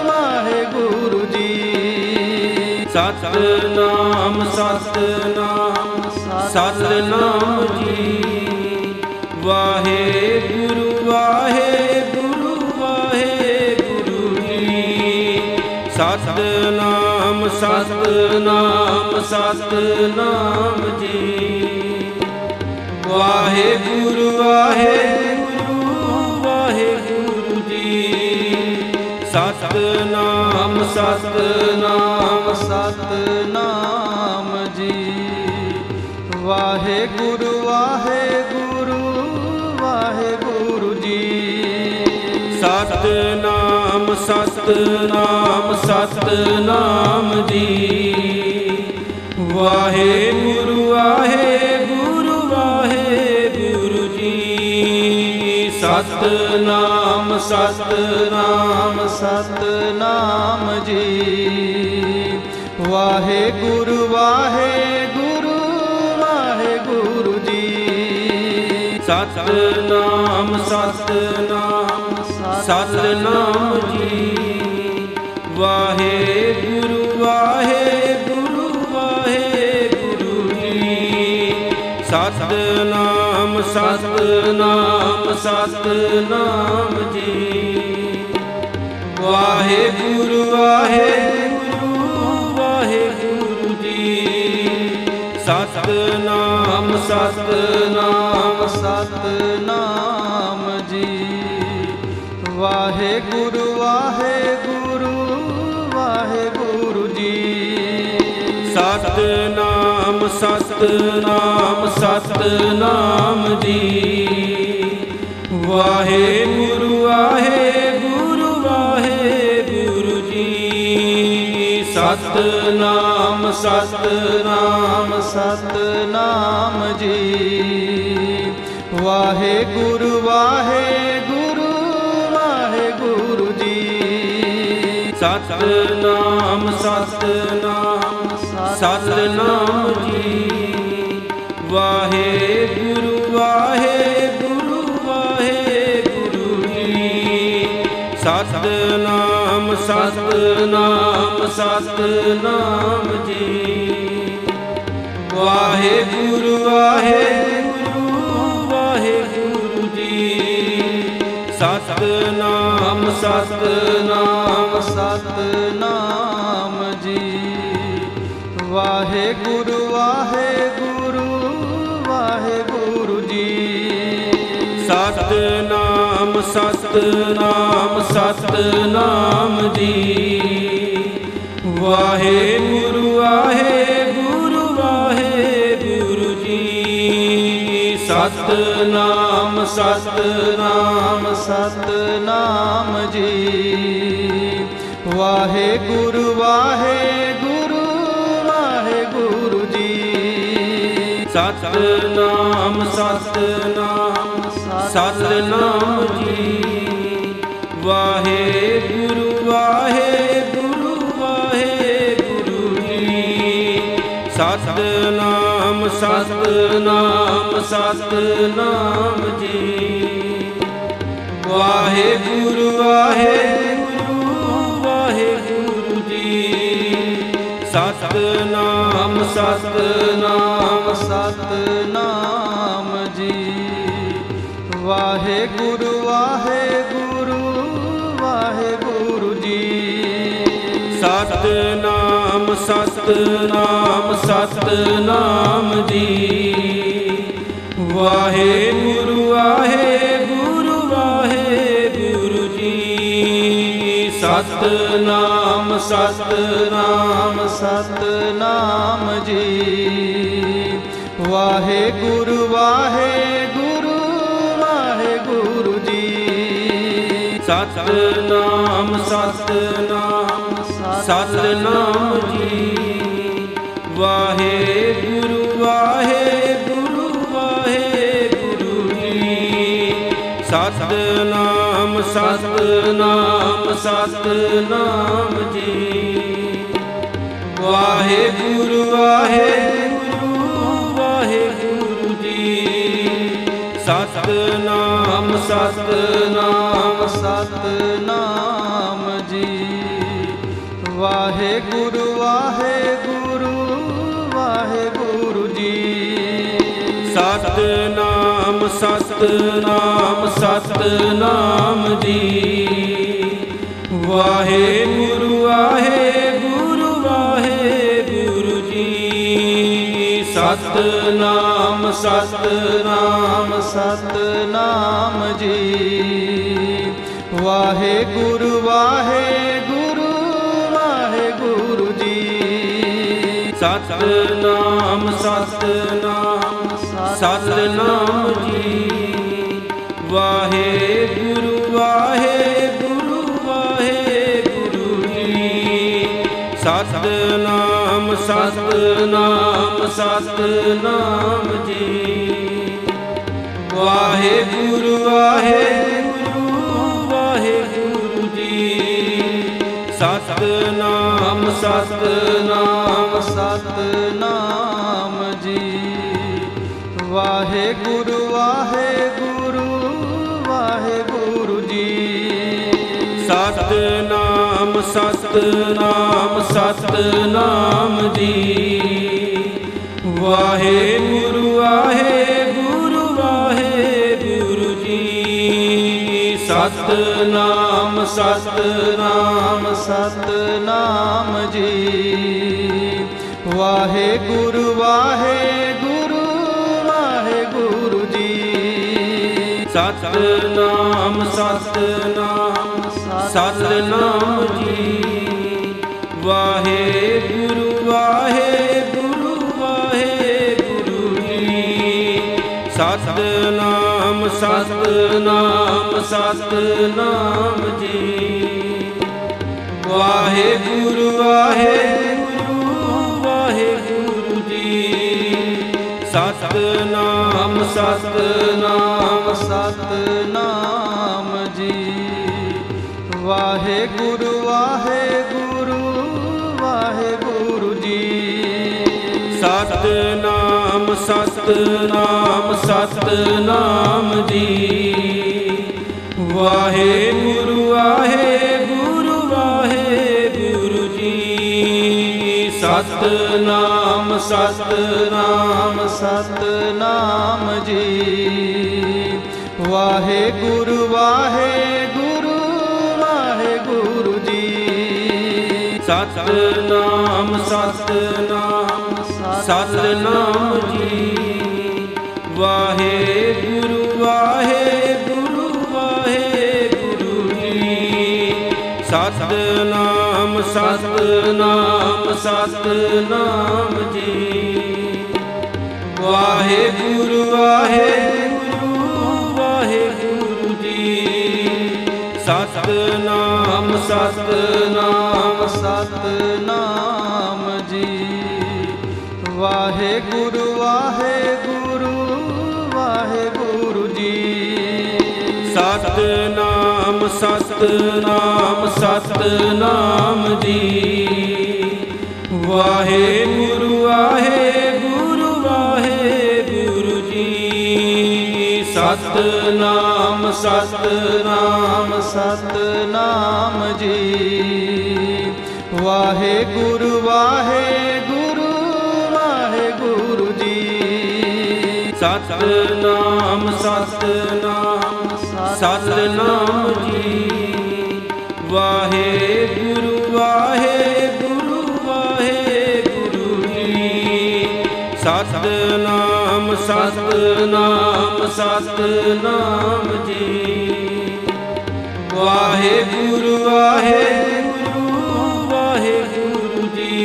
Speaker 1: ਵਾਹਿਗੁਰੂ ਜੀ। ਸਤਨਾਮ ਸਤਨਾਮ
Speaker 2: ਸਤਨਾਮ ਜੀ। ਵਾਹਿਗੁਰੂ ਵਾਹਿਗੁਰੂ ਵਾਹਿਗੁਰੂ ਜੀ।
Speaker 1: ਸਤਨਾਮ ਸਤਨਾਮ ਸਤਨਾਮ ਜੀ। ਵਾਹਿਗੁਰੂ ਵਾਹਿਗੁਰੂ ਵਾਹਿਗੁਰੂ ਜੀ। ਸਤਨਾਮ ਸਤਨਾਮ ਸਤਨਾਮ ਜੀ। ਵਾਹਿਗੁਰੂ ਵਾਹਿਗੁਰੂ ਸਤਨਾਮ ਸਤਨਾਮ
Speaker 2: ਸਤਨਾਮ ਜੀ ਵਾਹਿਗੁਰੂ ਵਾਹਿਗੁਰੂ ਵਾਹਿਗੁਰੂ ਜੀ।
Speaker 1: ਸਤਨਾਮ ਸਤਨਾਮ ਸਤਨਾਮ ਜੀ। ਵਾਹਿਗੁਰੂ ਵਾਹਿਗੁਰੂ ਵਾਹਿਗੁਰੂ ਜੀ। ਸਤਨਾਮ ਸਤਨਾਮ
Speaker 2: ਸਤਨਾਮ ਜੀ। ਵਾਹਿਗੁਰੂ ਵਾਹਿਗੁਰੂ ਵਾਹਿਗੁਰੂ ਜੀ।
Speaker 1: ਸਤਨਾਮ ਸਤਨਾਮ ਸਤਨਾਮ ਜੀ। ਵਾਹਿਗੁਰੂ ਵਾਹਿਗੁਰੂ ਵਾਹਿਗੁਰੂ ਜੀ। ਸਤਨਾਮ ਸਤਨਾਮ ਸਤਨਾਮ ਜੀ ਵਾਹਿਗੁਰੂ ਵਾਹਿਗੁਰੂ ਵਾਹਿਗੁਰੂ ਜੀ। ਸਤਨਾਮ ਸਤਨਾਮ
Speaker 2: ਸਤਨਾਮ ਜੀ। ਵਾਹਿਗੁਰੂ ਵਾਹਿਗੁਰੂ ਵਾਹਿਗੁਰੂ ਜੀ।
Speaker 1: ਸਤਨਾਮ ਸਤਨਾਮ ਸਤਨਾਮ ਜੀ। ਵਾਹਿਗੁਰੂ ਵਾਹਿਗੁਰੂ ਸਤਨਾਮ ਸਤਨਾਮ
Speaker 2: ਸਤਨਾਮ ਜੀ। ਵਾਹਿਗੁਰੂ ਵਾਹਿਗੁਰੂ ਵਾਹਿਗੁਰੂ ਜੀ।
Speaker 1: ਸਤਨਾਮ ਸਤਨਾਮ ਸਤਨਾਮ ਜੀ। ਵਾਹਿਗੁਰੂ ਵਾਹਿਗੁਰੂ ਸਤਨਾਮ ਸਤਨਾਮ ਸਤਨਾਮ ਜੀ। ਵਾਹਿਗੁਰੂ ਵਾਹਿਗੁਰੂ ਵਾਹਿਗੁਰੂ ਜੀ। ਸਤਨਾਮ ਸਤਨਾਮ
Speaker 2: ਸਤਨਾਮ ਜੀ। ਵਾਹਿਗੁਰੂ ਵਾਹਿਗੁਰੂ
Speaker 1: ਸਤਨਾਮ ਸਤਨਾਮ ਸਤਨਾਮ ਜੀ। ਵਾਹਿਗੁਰੂ ਵਾਹਿਗੁਰੂ ਵਾਹਿਗੁਰੂ ਜੀ। ਸਤਨਾਮ ਸਤਨਾਮ
Speaker 2: ਸਤਨਾਮ ਜੀ। ਵਾਹਿਗੁਰੂ ਵਾਹਿਗੁਰੂ ਵਾਹਿਗੁਰੂ ਜੀ।
Speaker 1: ਸਤਨਾਮ ਨਾਮ ਸਤ ਨਾਮ ਸਤ ਨਾਮ ਜੀ। ਵਾਹਿਗੁਰੂ ਵਾਹਿਗੁਰੂ ਵਾਹਿਗੁਰੂ ਜੀ। ਸਤ ਨਾਮ ਸਤ ਨਾਮ ਸਤ ਨਾਮ ਜੀ। ਵਾਹਿਗੁਰੂ, ਵਾਹਿ ਸਤਨਾਮ ਸਤਨਾਮ
Speaker 2: ਸਤਨਾਮ ਜੀ ਵਾਹਿਗੁਰੂ ਵਾਹਿਗੁਰੂ ਵਾਹਿਗੁਰੂ ਜੀ।
Speaker 1: ਸਤਨਾਮ ਸਤਨਾਮ ਸਤਨਾਮ ਜੀ। ਵਾਹਿਗੁਰੂ ਵਾਹਿਗੁਰੂ ਸਤਨਾਮ ਸਤਨਾਮ
Speaker 2: ਸਤਨਾਮ ਜੀ। ਵਾਹਿਗੁਰੂ ਵਾਹਿਗੁਰੂ ਵਾਹਿਗੁਰੂ ਜੀ।
Speaker 1: ਸਤਨਾਮ ਸਤਨਾਮ ਸਤਨਾਮ ਜੀ। ਵਾਹਿਗੁਰੂ ਵਾਹਿਗੁਰੂ ਸਤਨਾਮ ਸਤਨਾਮ ਸਤਨਾਮ ਜੀ। ਵਾਹਿਗੁਰੂ ਵਾਹਿਗੁਰੂ ਵਾਹਿਗੁਰੂ ਜੀ। ਸਤਨਾਮ ਸਤਨਾਮ
Speaker 2: ਸਤਨਾਮ ਜੀ। ਵਾਹਿਗੁਰੂ ਵਾਹਿਗੁਰੂ ਵਾਹਿਗੁਰੂ ਜੀ।
Speaker 1: ਸਤਨਾਮ ਸਤਨਾਮ ਸਤਨਾਮ ਜੀ। ਵਾਹਿਗੁਰੂ ਵਾਹਿਗੁਰੂ ਵਾਹਿਗੁਰੂ ਜੀ। ਸਤਨਾਮ ਸਤਨਾਮ
Speaker 2: ਸਤਨਾਮ ਜੀ। ਵਾਹਿਗੁਰੂ ਵਾਹਿਗੁਰੂ ਵਾਹਿਗੁਰੂ ਜੀ।
Speaker 1: ਸਤਨਾਮ ਸਤਨਾਮ ਸਤਨਾਮ ਜੀ। ਵਾਹਿਗੁਰੂ ਵਾਹਿਗੁਰੂ ਵਾਹਿਗੁਰੂ ਜੀ। ਸਤਨਾਮ ਸਤਨਾਮ ਸਤਨਾਮ ਜੀ। ਵਾਹਿਗੁਰੂ ਵਾਹਿਗੁਰੂ ਵਾਹਿਗੁਰੂ ਜੀ। ਸਤਨਾਮ ਸਤਨਾਮ
Speaker 2: ਸਤਨਾਮ ਜੀ। ਵਾਹਿਗੁਰੂ ਵਾਹਿਗੁਰੂ ਵਾਹਿਗੁਰੂ ਜੀ।
Speaker 1: ਸਤਨਾਮ ਸਤਨਾਮ ਸਤਨਾਮ ਜੀ। ਵਾਹਿਗੁਰੂ ਵਾਹਿਗੁਰੂ ਵਾਹਿਗੁਰੂ ਜੀ। ਸਤਨਾਮ ਸਤਨਾਮ
Speaker 2: ਸਤਨਾਮ ਜੀ। ਵਾਹਿਗੁਰੂ ਵਾਹਿਗੁਰੂ ਵਾਹਿਗੁਰੂ ਜੀ।
Speaker 1: ਸਤਨਾਮ ਸਤਨਾਮ ਸਤਨਾਮ ਜੀ। ਵਾਹਿਗੁਰੂ ਵਾਹਿਗੁਰੂ ਵਾਹਿਗੁਰੂ ਜੀ। ਸਤਨਾਮ ਸਤਨਾਮ ਸਤਨਾਮ। ਵਾਹਿਗੁਰੂ ਵਾਹਿਗੁਰੂ ਵਾਹਿਗੁਰੂ ਜੀ। ਸਤਨਾਮ ਸਤਨਾਮ
Speaker 2: ਸਤਨਾਮ ਜੀ। ਵਾਹਿਗੁਰੂ ਵਾਹਿਗੁਰੂ ਵਾਹਿਗੁਰੂ ਜੀ।
Speaker 1: ਸਤਨਾਮ ਸਤਨਾਮ ਸਤਨਾਮ ਜੀ। ਵਾਹਿਗੁਰੂ ਵਾਹਿਗੁਰੂ ਸਤਨਾਮ ਸਤਨਾਮ
Speaker 2: ਸਤਨਾਮ ਜੀ। ਵਾਹਿਗੁਰੂ ਵਾਹਿਗੁਰੂ ਵਾਹਿਗੁਰੂ ਜੀ।
Speaker 1: ਸਤਨਾਮ ਸਤਨਾਮ ਸਤਨਾਮ ਜੀ। ਵਾਹਿਗੁਰੂ ਵਾਹਿਗੁਰੂ ਵਾਹਿਗੁਰੂ ਜੀ। ਸਤਨਾਮ ਸਤਨਾਮ ਸਤਨਾਮ ਜੀ। ਵਾਹਿਗੁਰੂ ਵਾਹਿਗੁਰੂ ਵਾਹਿਗੁਰੂ ਜੀ। ਸਤਨਾਮ ਸਤਨਾਮ
Speaker 2: ਸਤਨਾਮ ਜੀ। ਵਾਹਿਗੁਰੂ ਵਾਹਿਗੁਰੂ
Speaker 1: ਸਤਨਾਮ ਸਤਨਾਮ ਸਤਨਾਮ ਜੀ। ਵਾਹਿਗੁਰੂ ਵਾਹਿਗੁਰੂ ਵਾਹਿਗੁਰੂ ਜੀ। ਸਤਨਾਮ ਸਤਨਾਮ
Speaker 2: ਸਤਨਾਮ ਜੀ। ਵਾਹਿਗੁਰੂ ਵਾਹਿਗੁਰੂ ਵਾਹਿਗੁਰੂ ਜੀ।
Speaker 1: ਸਤਨਾਮ ਸਤਨਾਮ ਸਤਨਾਮ ਜੀ। ਵਾਹਿਗੁਰੂ ਵਾਹਿਗੁਰੂ ਵਾਹਿਗੁਰੂ ਜੀ।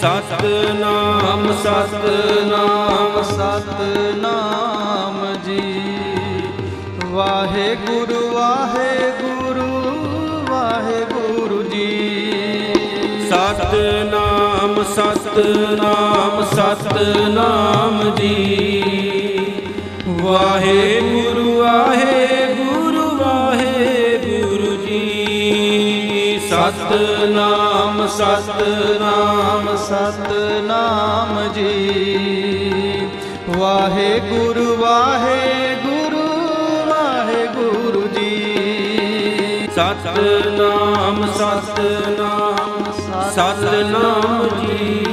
Speaker 1: ਸਤਨਾਮ ਸਤਨਾਮ ਸਤਨਾਮ ਜੀ। ਵਾਹਿਗੁਰੂ ਵਾਹਿਗੁਰੂ ਵਾਹਿਗੁਰੂ ਜੀ। ਸਤਨਾਮ ਸਤਨਾਮ
Speaker 2: ਸਤਨਾਮ ਜੀ। ਵਾਹਿਗੁਰੂ ਵਾਹਿਗੁਰੂ ਵਾਹਿਗੁਰੂ ਜੀ।
Speaker 1: ਸਤਨਾਮ ਸਤਨਾਮ ਸਤਨਾਮ ਜੀ। ਵਾਹਿਗੁਰੂ ਵਾਹਿਗੁਰੂ ਵਾਹਿਗੁਰੂ ਜੀ। ਸਤਨਾਮ ਸਤਨਾਮ
Speaker 2: ਸਤਨਾਮ ਜੀ।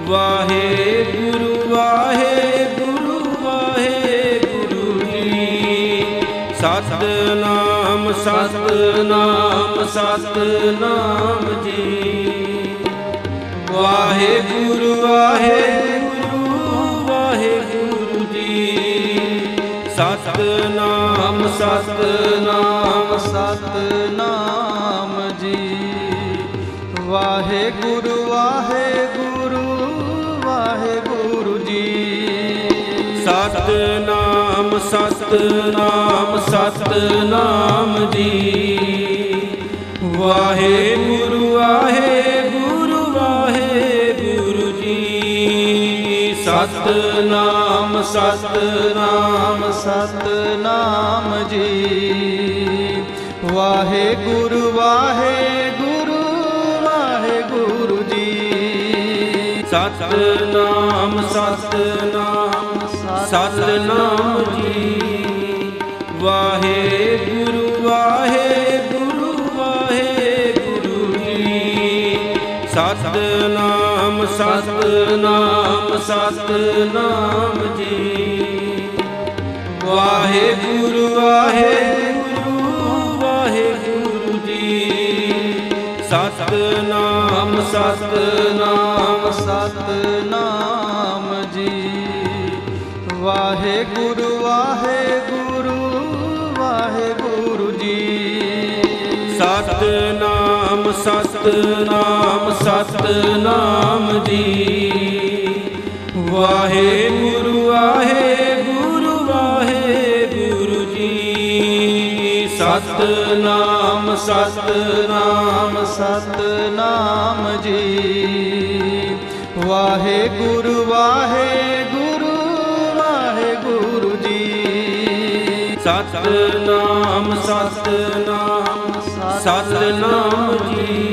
Speaker 2: ਵਾਹਿਗੁਰੂ ਵਾਹਿਗੁਰੂ ਵਾਹਿਗੁਰੂ ਜੀ।
Speaker 1: ਸਤਨਾਮ ਸਤਨਾਮ ਸਤਨਾਮ ਜੀ। ਵਾਹਿਗੁਰੂ ਵਾਹਿਗੁਰੂ ਵਾਹਿਗੁਰੂ ਜੀ। ਸਤਨਾਮ ਸਤਨਾਮ ਸਤਨਾਮ। ਵਾਹਿਗੁਰੂ ਵਾਹਿਗੁਰੂ ਵਾਹਿਗੁਰੂ ਜੀ। ਸਤਨਾਮ ਸਤਨਾਮ
Speaker 2: ਸਤਨਾਮ ਜੀ। ਵਾਹਿਗੁਰੂ ਵਾਹਿਗੁਰੂ ਵਾਹਿਗੁਰੂ ਜੀ।
Speaker 1: ਸਤਨਾਮ ਸਤਨਾਮ ਸਤਨਾਮ ਜੀ। ਵਾਹਿਗੁਰੂ ਵਾਹਿਗੁਰੂ ਸਤਨਾਮ ਸਤਨਾਮ
Speaker 2: ਸਤਨਾਮ ਜੀ। ਵਾਹਿਗੁਰੂ ਵਾਹਿਗੁਰੂ ਵਾਹਿਗੁਰੂ ਜੀ।
Speaker 1: ਸਤਨਾਮ ਸਤਨਾਮ ਸਤਨਾਮ ਜੀ। ਵਾਹਿਗੁਰੂ ਵਾਹਿਗੁਰੂ ਵਾਹਿਗੁਰੂ ਜੀ। ਸਤਨਾਮ ਸਤਨਾਮ ਸਤਨਾਮ ਜੀ। ਵਾਹਿਗੁਰੂ ਵਾਹਿਗੁਰੂ ਵਾਹਿਗੁਰੂ ਜੀ। ਸਤਨਾਮ ਸਤਨਾਮ
Speaker 2: ਸਤਨਾਮ ਜੀ। ਵਾਹਿਗੁਰੂ ਵਾਹਿਗੁਰੂ ਵਾਹਿਗੁਰੂ ਜੀ।
Speaker 1: ਸਤਨਾਮ ਸਤਨਾਮ ਸਤਨਾਮ ਜੀ। ਵਾਹਿਗੁਰੂ ਵਾਹਿਗੁਰੂ ਵਾਹਿਗੁਰੂ ਜੀ। ਸਤਨਾਮ ਸਤਨਾਮ
Speaker 2: ਸਤਨਾਮ ਜੀ।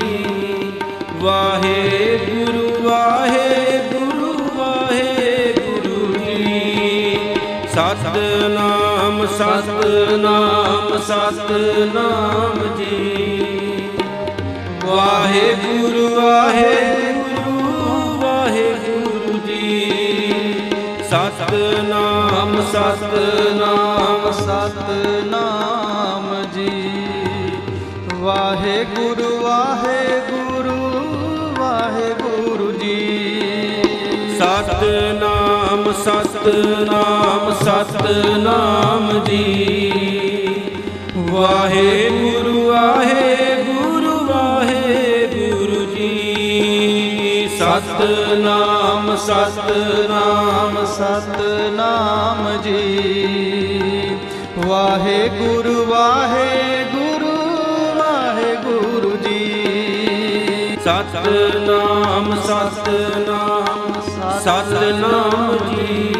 Speaker 2: ਵਾਹਿਗੁਰੂ ਵਾਹਿਗੁਰੂ
Speaker 1: ਸਤਨਾਮ ਸਤਨਾਮ ਸਤਨਾਮ ਜੀ। ਵਾਹਿਗੁਰੂ ਵਾਹਿਗੁਰੂ ਵਾਹਿਗੁਰੂ ਜੀ। ਸਤਨਾਮ ਸਤਨਾਮ ਸਤਨਾਮ ਜੀ। ਵਾਹਿਗੁਰੂ ਵਾਹਿਗੁਰੂ ਵਾਹਿਗੁਰੂ ਜੀ। ਸਤਨਾਮ ਸਤਨਾਮ
Speaker 2: ਸਤਨਾਮ ਜੀ। ਵਾਹਿਗੁਰੂ ਵਾਹਿਗੁਰੂ ਵਾਹਿਗੁਰੂ ਜੀ।
Speaker 1: ਸਤਨਾਮ ਸਤਨਾਮ ਸਤਨਾਮ ਜੀ। ਵਾਹਿਗੁਰੂ ਵਾਹਿਗੁਰੂ ਵਾਹਿਗੁਰੂ ਜੀ। ਸਤਨਾਮ ਸਤਨਾਮ
Speaker 2: ਸਤਨਾਮ ਜੀ।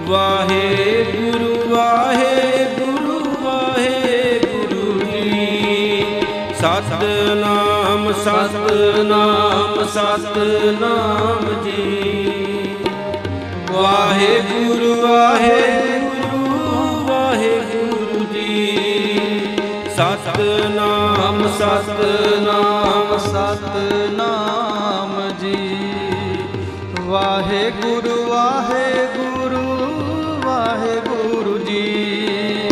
Speaker 2: ਵਾਹਿਗੁਰੂ ਵਾਹਿਗੁਰੂ ਵਾਹਿਗੁਰੂ ਜੀ।
Speaker 1: ਸਤਨਾਮ ਸਤਨਾਮ ਸਤਨਾਮ ਜੀ। ਵਾਹਿਗੁਰੂ ਵਾਹਿਗੁਰੂ ਵਾਹਿਗੁਰੂ ਜੀ। ਸਤਨਾਮ ਸਤਨਾਮ ਸਤਨਾਮ। ਗੁਰੂ ਵਾਹਿਗੁਰੂ ਵਾਹਿਗੁਰੂ ਜੀ।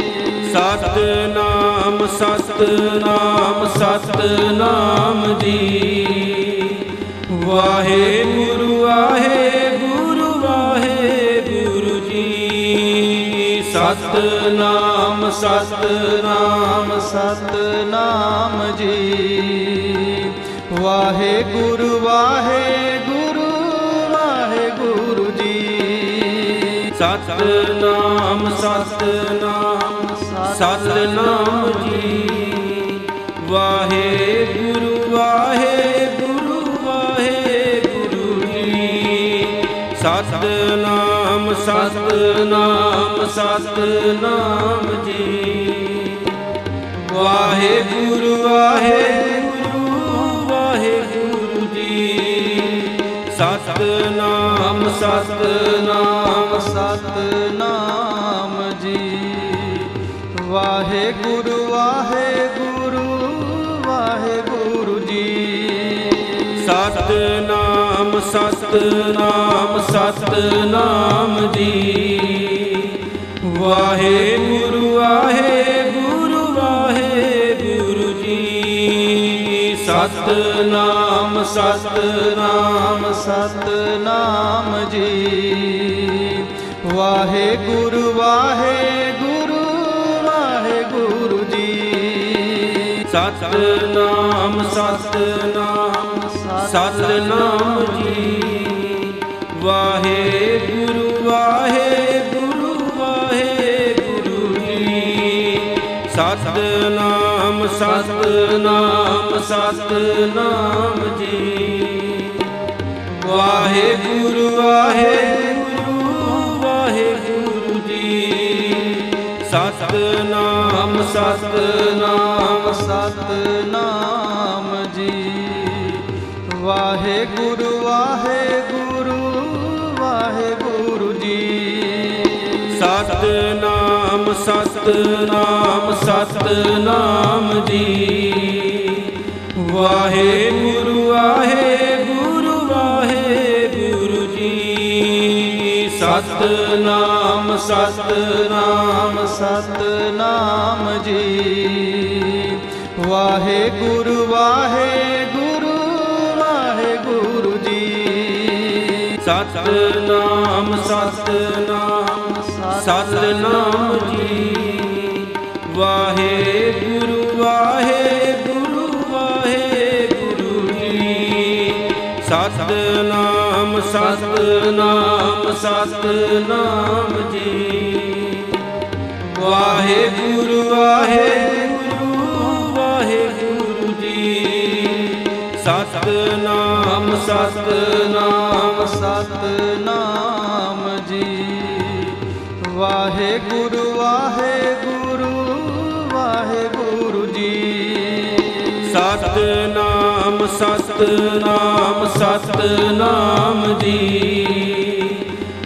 Speaker 1: ਸਤਨਾਮ ਸਤਨਾਮ
Speaker 2: ਸਤਨਾਮ ਜੀ। ਵਾਹਿਗੁਰੂ ਵਾਹਿਗੁਰੂ
Speaker 1: ਵਾਹਿਗੁਰੂ ਜੀ। ਸਤਨਾਮ ਸਤਨਾਮ
Speaker 2: ਸਤਨਾਮ ਜੀ। ਵਾਹਿਗੁਰੂ, ਵਾਹਿ
Speaker 1: ਸਤਨਾਮ ਸਤਨਾਮ ਸਤਨਾਮ ਜੀ। ਵਾਹਿਗੁਰੂ ਵਾਹਿਗੁਰੂ ਵਾਹਿਗੁਰੂ ਜੀ। ਸਤਨਾਮ ਸਤਨਾਮ ਸਤਨਾਮ ਜੀ। ਵਾਹਿਗੁਰੂ ਵਾਹਿਗੁਰੂ ਵਾਹਿਗੁਰੂ ਜੀ। ਸਤਨਾਮ ਸਤਨਾਮ
Speaker 2: ਸਤਨਾਮ ਜੀ। ਵਾਹਿਗੁਰੂ ਵਾਹਿਗੁਰੂ ਵਾਹਿਗੁਰੂ ਜੀ।
Speaker 1: ਸਤਨਾਮ ਸਤਨਾਮ ਸਤਨਾਮ ਜੀ। ਵਾਹਿਗੁਰੂ ਵਾਹਿਗੁਰੂ ਵਾਹਿਗੁਰੂ ਸਤਨਾਮ ਸਤਨਾਮ
Speaker 2: ਸਤਨਾਮ ਜੀ। ਵਾਹਿਗੁਰੂ ਵਾਹਿਗੁਰੂ ਵਾਹਿਗੁਰੂ ਜੀ।
Speaker 1: ਸਤਨਾਮ ਸਤਨਾਮ ਸਤਨਾਮ ਜੀ। ਵਾਹਿਗੁਰੂ ਵਾਹਿਗੁਰੂ ਵਾਹਿਗੁਰੂ ਜੀ। ਸਤਨਾਮ ਸਤਨਾਮ ਸਤਨਾਮ ਜੀ। ਵਾਹਿਗੁਰੂ ਵਾਹਿਗੁਰੂ ਵਾਹਿਗੁਰੂ ਜੀ। ਸਤਨਾਮ ਸਤਨਾਮ
Speaker 2: ਸਤਨਾਮ ਜੀ। ਵਾਹਿਗੁਰੂ ਵਾਹਿਗੁਰੂ ਵਾਹਿਗੁਰੂ ਜੀ।
Speaker 1: ਸਤਨਾਮ ਸਤਨਾਮ ਸਤਨਾਮ ਜੀ। ਵਾਹਿਗੁਰੂ ਵਾਹਿਗੁਰੂ ਵਾਹਿਗੁਰੂ ਜੀ। ਸਤਨਾਮ ਸਤਨਾਮ
Speaker 2: ਸਤਨਾਮ ਜੀ। ਵਾਹਿਗੁਰੂ ਵਾਹਿਗੁਰੂ ਵਾਹਿਗੁਰੂ ਜੀ।
Speaker 1: ਸਤਨਾਮ ਸਤਨਾਮ ਸਤਨਾਮ ਜੀ। ਵਾਹਿਗੁਰੂ ਵਾਹਿਗੁਰੂ ਵਾਹਿਗੁਰੂ ਜੀ। ਸਤਨਾਮ ਸਤਨਾਮ ਸਤਨਾਮ ਜੀ। ਵਾਹਿਗੁਰੂ ਵਾਹਿਗੁਰੂ ਵਾਹਿਗੁਰੂ ਜੀ। ਸਤਨਾਮ ਸਤਨਾਮ
Speaker 2: ਸਤਨਾਮ। ਵਾਹਿਗੁਰੂ ਵਾਹਿਗੁਰੂ ਵਾਹਿਗੁਰੂ ਜੀ।
Speaker 1: ਸਤਨਾਮ ਸਤਨਾਮ ਸਤਨਾਮ ਜੀ।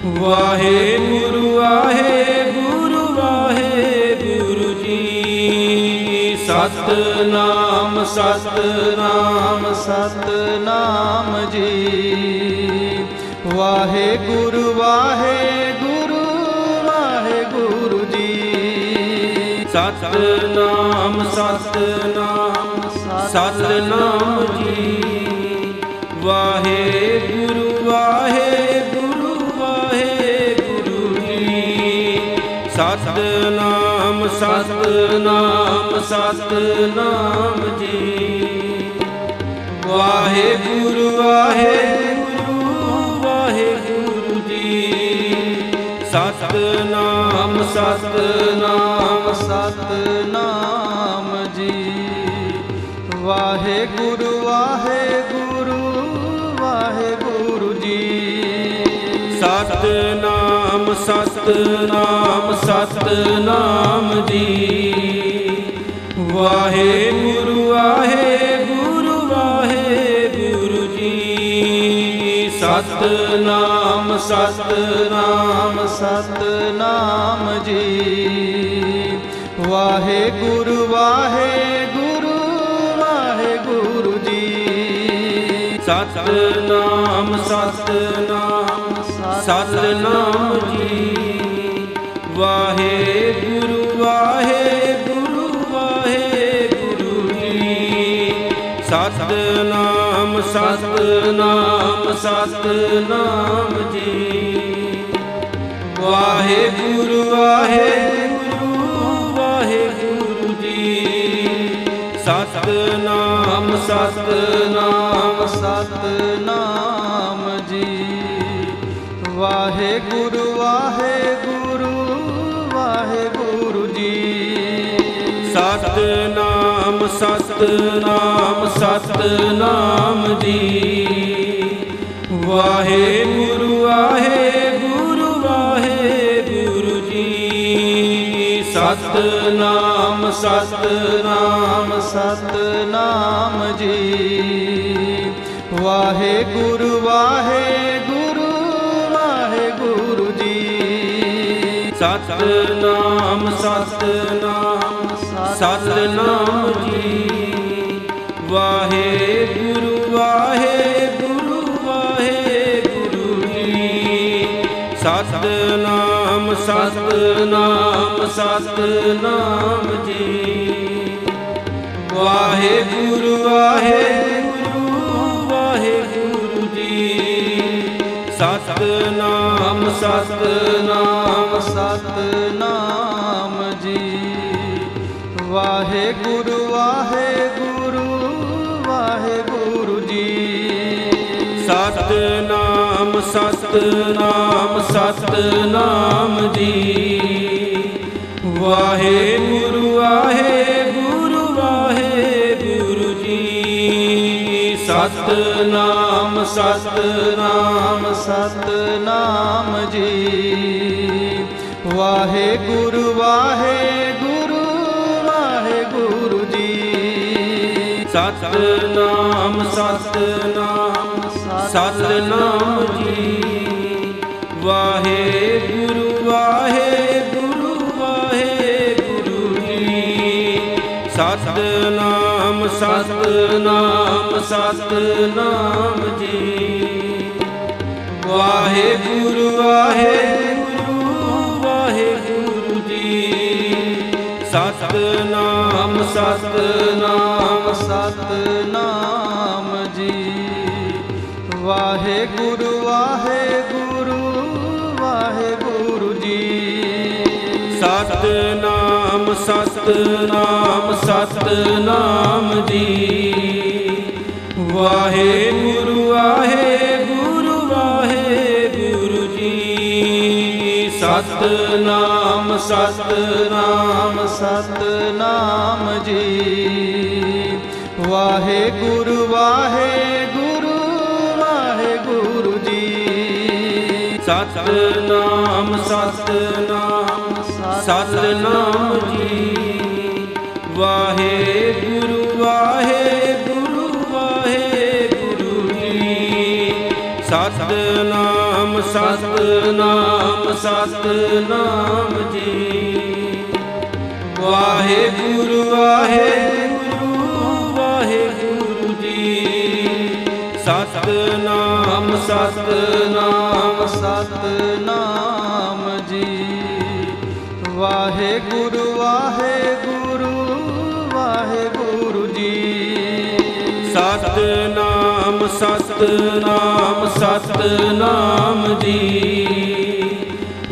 Speaker 1: ਵਾਹਿਗੁਰੂ ਵਾਹਿਗੁਰੂ ਵਾਹਿਗੁਰੂ ਜੀ। ਸਤਨਾਮ ਸਤਨਾਮ
Speaker 2: ਸਤਨਾਮ ਜੀ। ਵਾਹਿਗੁਰੂ ਵਾਹਿਗੁਰੂ
Speaker 1: ਸਤਨਾਮ ਸਤਨਾਮ ਸਤਨਾਮ ਜੀ। ਵਾਹਿਗੁਰੂ ਵਾਹਿਗੁਰੂ ਵਾਹਿਗੁਰੂ ਜੀ। ਸਤਨਾਮ ਸਤਨਾਮ ਸਤਨਾਮ ਜੀ। ਵਾਹਿਗੁਰੂ ਵਾਹਿਗੁਰੂ ਸਤਨਾਮ ਸਤਨਾਮ
Speaker 2: ਸਤਨਾਮ ਜੀ। ਵਾਹਿਗੁਰੂ ਵਾਹਿਗੁਰੂ ਵਾਹਿਗੁਰੂ ਜੀ।
Speaker 1: ਸਤਨਾਮ ਸਤਨਾਮ ਸਤਨਾਮ ਜੀ। ਵਾਹਿਗੁਰੂ ਵਾਹਿਗੁਰੂ ਵਾਹਿਗੁਰੂ ਸਤਨਾਮ ਸਤਨਾਮ
Speaker 2: ਸਤਨਾਮ ਜੀ। ਵਾਹਿਗੁਰੂ ਵਾਹਿਗੁਰੂ ਵਾਹਿਗੁਰੂ ਜੀ।
Speaker 1: ਸਤਨਾਮ ਸਤਨਾਮ ਸਤਨਾਮ ਜੀ। ਵਾਹਿਗੁਰੂ ਵਾਹਿਗੁਰੂ ਵਾਹਿਗੁਰੂ ਜੀ। ਸਤਨਾਮ ਸਤਨਾਮ ਸਤਨਾਮ ਜੀ। ਵਾਹਿਗੁਰੂ ਵਾਹਿਗੁਰੂ ਵਾਹਿਗੁਰੂ ਜੀ। ਸਤਨਾਮ ਸਤਨਾਮ
Speaker 2: ਸਤਨਾਮ ਜੀ। ਵਾਹਿਗੁਰੂ ਵਾਹਿਗੁਰੂ ਵਾਹਿਗੁਰੂ ਜੀ।
Speaker 1: ਸਤਨਾਮ ਸਤਨਾਮ ਸਤਨਾਮ ਜੀ। ਵਾਹਿਗੁਰੂ ਵਾਹਿਗੁਰੂ ਵਾਹਿਗੁਰੂ ਜੀ। ਸਤਨਾਮ ਸਤਨਾਮ
Speaker 2: ਸਤਨਾਮ ਜੀ। ਵਾਹਿਗੁਰੂ ਵਾਹਿਗੁਰੂ ਵਾਹਿਗੁਰੂ ਜੀ।
Speaker 1: ਸਤਨਾਮ ਸਤਨਾਮ ਸਤਨਾਮ ਜੀ। ਵਾਹਿਗੁਰੂ ਵਾਹਿਗੁਰੂ ਵਾਹਿਗੁਰੂ ਜੀ। ਸਤਨਾਮ ਸਤਨਾਮ ਸਤਨਾਮ ਜੀ। ਵਾਹਿਗੁਰੂ ਵਾਹਿਗੁਰੂ ਵਾਹਿਗੁਰੂ ਜੀ। ਸਤਨਾਮ ਸਤਨਾਮ
Speaker 2: ਸਤਨਾਮ। ਵਾਹਿਗੁਰੂ ਵਾਹਿਗੁਰੂ ਵਾਹਿਗੁਰੂ ਜੀ।
Speaker 1: ਸਤਨਾਮ ਸਤਨਾਮ ਸਤਨਾਮ ਜੀ। ਵਾਹਿਗੁਰੂ ਵਾਹਿਗੁਰੂ ਵਾਹਿਗੁਰੂ ਜੀ। ਸਤਨਾਮ ਸਤਨਾਮ
Speaker 2: ਸਤਨਾਮ ਜੀ। ਵਾਹਿਗੁਰੂ ਵਾਹਿਗੁਰੂ
Speaker 1: ਸਤਨਾਮ ਸਤਨਾਮ ਸਤਨਾਮ ਜੀ। ਵਾਹਿਗੁਰੂ ਵਾਹਿਗੁਰੂ ਵਾਹਿਗੁਰੂ ਜੀ। ਸਤਨਾਮ ਸਤਨਾਮ ਸਤਨਾਮ ਜੀ। ਵਾਹਿਗੁਰੂ ਵਾਹਿਗੁਰੂ ਵਾਹਿਗੁਰੂ ਜੀ। ਸਤਨਾਮ ਸਤਨਾਮ
Speaker 2: ਸਤਨਾਮ ਜੀ। ਵਾਹਿਗੁਰੂ ਵਾਹਿਗੁਰੂ ਵਾਹਿਗੁਰੂ ਜੀ।
Speaker 1: ਸਤਨਾਮ ਸਤਨਾਮ ਸਤਨਾਮ ਜੀ। ਵਾਹਿਗੁਰੂ ਵਾਹਿਗੁਰੂ ਵਾਹਿਗੁਰੂ ਜੀ। ਸਤਨਾਮ ਸਤਨਾਮ
Speaker 2: ਸਤਨਾਮ ਜੀ। ਵਾਹਿਗੁਰੂ ਵਾਹਿਗੁਰੂ ਵਾਹਿਗੁਰੂ ਜੀ।
Speaker 1: ਸਤਨਾਮ ਸਤਨਾਮ ਸਤਨਾਮ ਜੀ। ਵਾਹਿਗੁਰੂ ਵਾਹਿਗੁਰੂ ਵਾਹਿਗੁਰੂ ਜੀ। ਸਤਨਾਮ ਸਤਨਾਮ ਸਤਨਾਮ ਜੀ। ਵਾਹਿਗੁਰੂ ਵਾਹਿਗੁਰੂ ਵਾਹਿਗੁਰੂ ਜੀ। ਸਤਨਾਮ ਸਤਨਾਮ
Speaker 2: ਸਤਨਾਮ ਜੀ। ਵਾਹਿਗੁਰੂ ਵਾਹਿਗੁਰੂ ਵਾਹਿਗੁਰੂ ਜੀ।
Speaker 1: ਸਤਨਾਮ ਸਤਨਾਮ ਸਤਨਾਮ ਜੀ।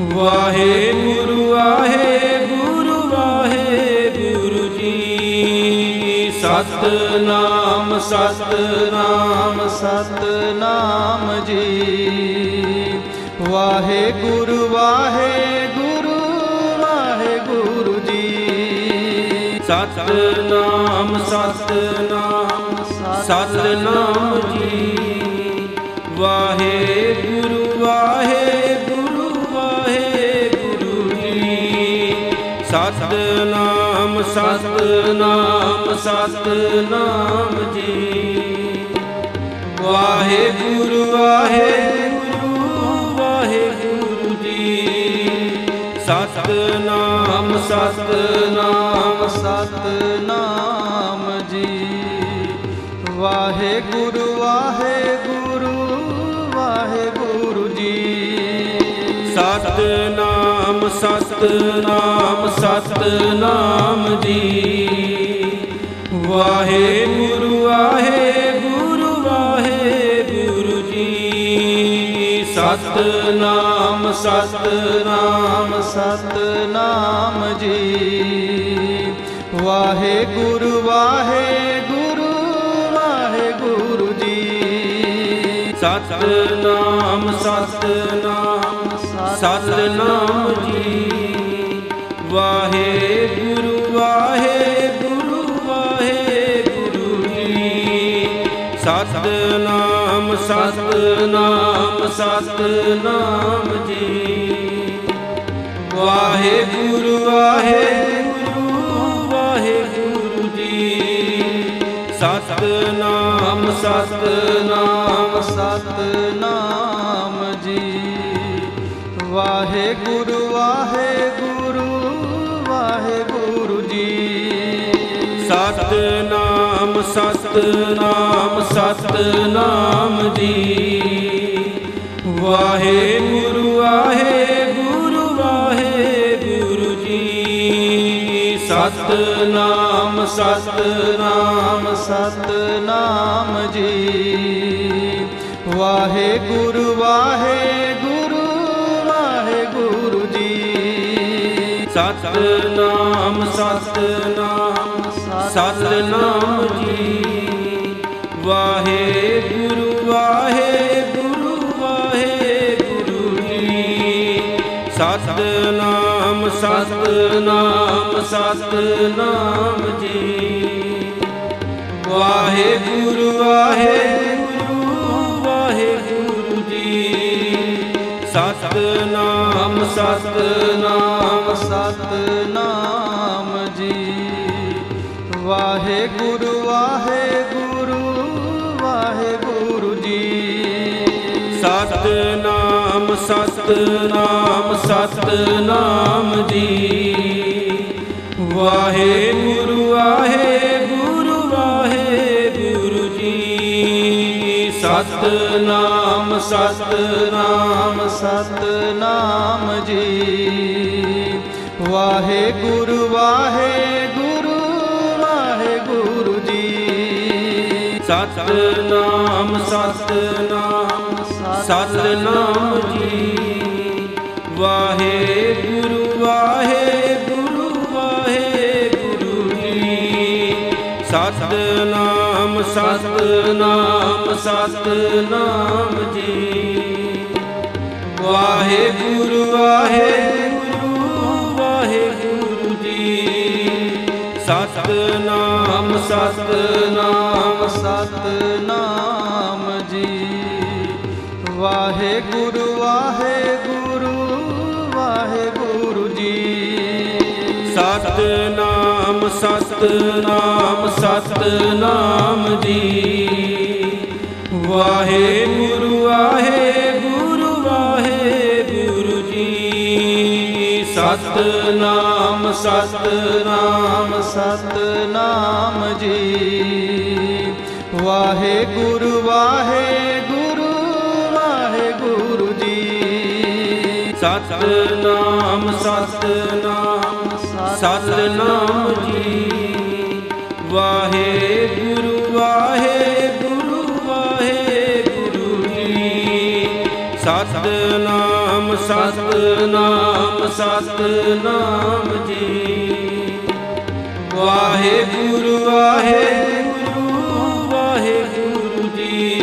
Speaker 1: ਵਾਹਿਗੁਰੂ ਵਾਹਿਗੁਰੂ ਵਾਹਿਗੁਰੂ ਜੀ। ਸਤਨਾਮ ਸਤਨਾਮ
Speaker 2: ਸਤਨਾਮ ਜੀ। ਵਾਹਿਗੁਰੂ ਵਾਹਿਗੁਰੂ ਵਾਹਿਗੁਰੂ ਜੀ।
Speaker 1: ਸਤਨਾਮ ਸਤਨਾਮ ਸਤਨਾਮ ਜੀ। ਵਾਹਿਗੁਰੂ ਵਾਹਿਗੁਰੂ ਵਾਹਿਗੁਰੂ ਜੀ। ਸਤਨਾਮ ਸਤਨਾਮ ਸਤਨਾਮ ਜੀ। ਵਾਹਿਗੁਰੂ ਵਾਹਿਗੁਰੂ ਵਾਹਿਗੁਰੂ ਜੀ। ਸਤਨਾਮ ਸਤਨਾਮ
Speaker 2: ਸਤਨਾਮ ਜੀ ਵਾਹਿਗੁਰੂ ਵਾਹਿਗੁਰੂ ਵਾਹਿਗੁਰੂ ਜੀ।
Speaker 1: ਸਤਨਾਮ ਸਤਨਾਮ ਸਤਨਾਮ ਜੀ। ਵਾਹਿਗੁਰੂ ਵਾਹਿਗੁਰੂ ਵਾਹਿਗੁਰੂ ਜੀ। ਸਤਨਾਮ ਸਤਨਾਮ
Speaker 2: ਸਤਨਾਮ ਜੀ। ਵਾਹਿਗੁਰੂ, ਵਾਹਿ
Speaker 1: ਸਤਨਾਮ ਸਤਨਾਮ ਸਤਨਾਮ ਜੀ। ਵਾਹਿਗੁਰੂ ਵਾਹਿਗੁਰੂ ਵਾਹਿਗੁਰੂ ਜੀ। ਸਤਨਾਮ ਸਤਨਾਮ ਸਤਨਾਮ ਜੀ। ਵਾਹਿਗੁਰੂ ਵਾਹਿਗੁਰੂ ਵਾਹਿਗੁਰੂ ਜੀ। ਸਤਨਾਮ ਸਤਨਾਮ
Speaker 2: ਸਤਨਾਮ ਜੀ। ਵਾਹਿਗੁਰੂ ਵਾਹਿਗੁਰੂ ਵਾਹਿਗੁਰੂ ਜੀ।
Speaker 1: ਸਤਨਾਮ ਸਤਨਾਮ ਸਤਨਾਮ ਜੀ। ਵਾਹਿਗੁਰੂ ਵਾਹਿਗੁਰੂ ਸਤਨਾਮ ਸਤਨਾਮ
Speaker 2: ਸਤਨਾਮ ਜੀ। ਵਾਹਿਗੁਰੂ ਵਾਹਿਗੁਰੂ ਵਾਹਿਗੁਰੂ ਜੀ।
Speaker 1: ਸਤਨਾਮ ਸਤਨਾਮ ਸਤਨਾਮ ਜੀ। ਵਾਹਿਗੁਰੂ ਵਾਹਿਗੁਰੂ ਵਾਹਿਗੁਰੂ ਜੀ। ਸਤਨਾਮ ਸਤਨਾਮ ਸਤਨਾਮ ਜੀ। ਵਾਹਿਗੁਰੂ ਵਾਹਿਗੁਰੂ ਵਾਹਿਗੁਰੂ ਜੀ। ਸਤਨਾਮ ਸਤਨਾਮ
Speaker 2: ਸਤਨਾਮ ਜੀ। ਵਾਹਿਗੁਰੂ ਵਾਹਿਗੁਰੂ ਵਾਹਿਗੁਰੂ ਜੀ।
Speaker 1: ਸਤਨਾਮ ਸਤਨਾਮ ਸਤਨਾਮ ਜੀ। ਵਾਹਿਗੁਰੂ ਵਾਹਿਗੁਰੂ ਵਾਹਿਗੁਰੂ ਜੀ। ਸਤਨਾਮ ਸਤਨਾਮ
Speaker 2: ਸਤਨਾਮ ਜੀ। ਵਾਹਿਗੁਰੂ ਵਾਹਿਗੁਰੂ ਵਾਹਿਗੁਰੂ ਜੀ।
Speaker 1: ਸਤਨਾਮ ਸਤਨਾਮ ਸਤਨਾਮ ਜੀ। ਵਾਹਿਗੁਰੂ ਵਾਹਿਗੁਰੂ ਵਾਹਿਗੁਰੂ ਜੀ। ਸਤਨਾਮ ਸਤਨਾਮ ਸਤਨਾਮ ਜੀ। ਵਾਹਿਗੁਰੂ ਵਾਹਿਗੁਰੂ ਵਾਹਿਗੁਰੂ ਜੀ। ਸਤਨਾਮ ਸਤਨਾਮ
Speaker 2: ਸਤਨਾਮ। ਵਾਹਿਗੁਰੂ ਵਾਹਿਗੁਰੂ ਵਾਹਿਗੁਰੂ ਜੀ।
Speaker 1: ਸਤਨਾਮ ਸਤਨਾਮ ਸਤਨਾਮ ਜੀ। ਵਾਹਿਗੁਰੂ ਵਾਹਿਗੁਰੂ ਵਾਹਿਗੁਰੂ ਜੀ। ਸਤਨਾਮ ਸਤਨਾਮ
Speaker 2: ਸਤਨਾਮ ਜੀ। ਵਾਹਿਗੁਰੂ ਵਾਹਿਗੁਰੂ
Speaker 1: ਸਤਨਾਮ ਸਤਨਾਮ ਸਤਨਾਮ ਜੀ। ਵਾਹਿਗੁਰੂ ਵਾਹਿਗੁਰੂ ਵਾਹਿਗੁਰੂ ਜੀ। ਸਤਨਾਮ ਸਤਨਾਮ ਸਤਨਾਮ ਜੀ। ਵਾਹਿਗੁਰੂ ਵਾਹਿਗੁਰੂ ਵਾਹਿਗੁਰੂ ਜੀ।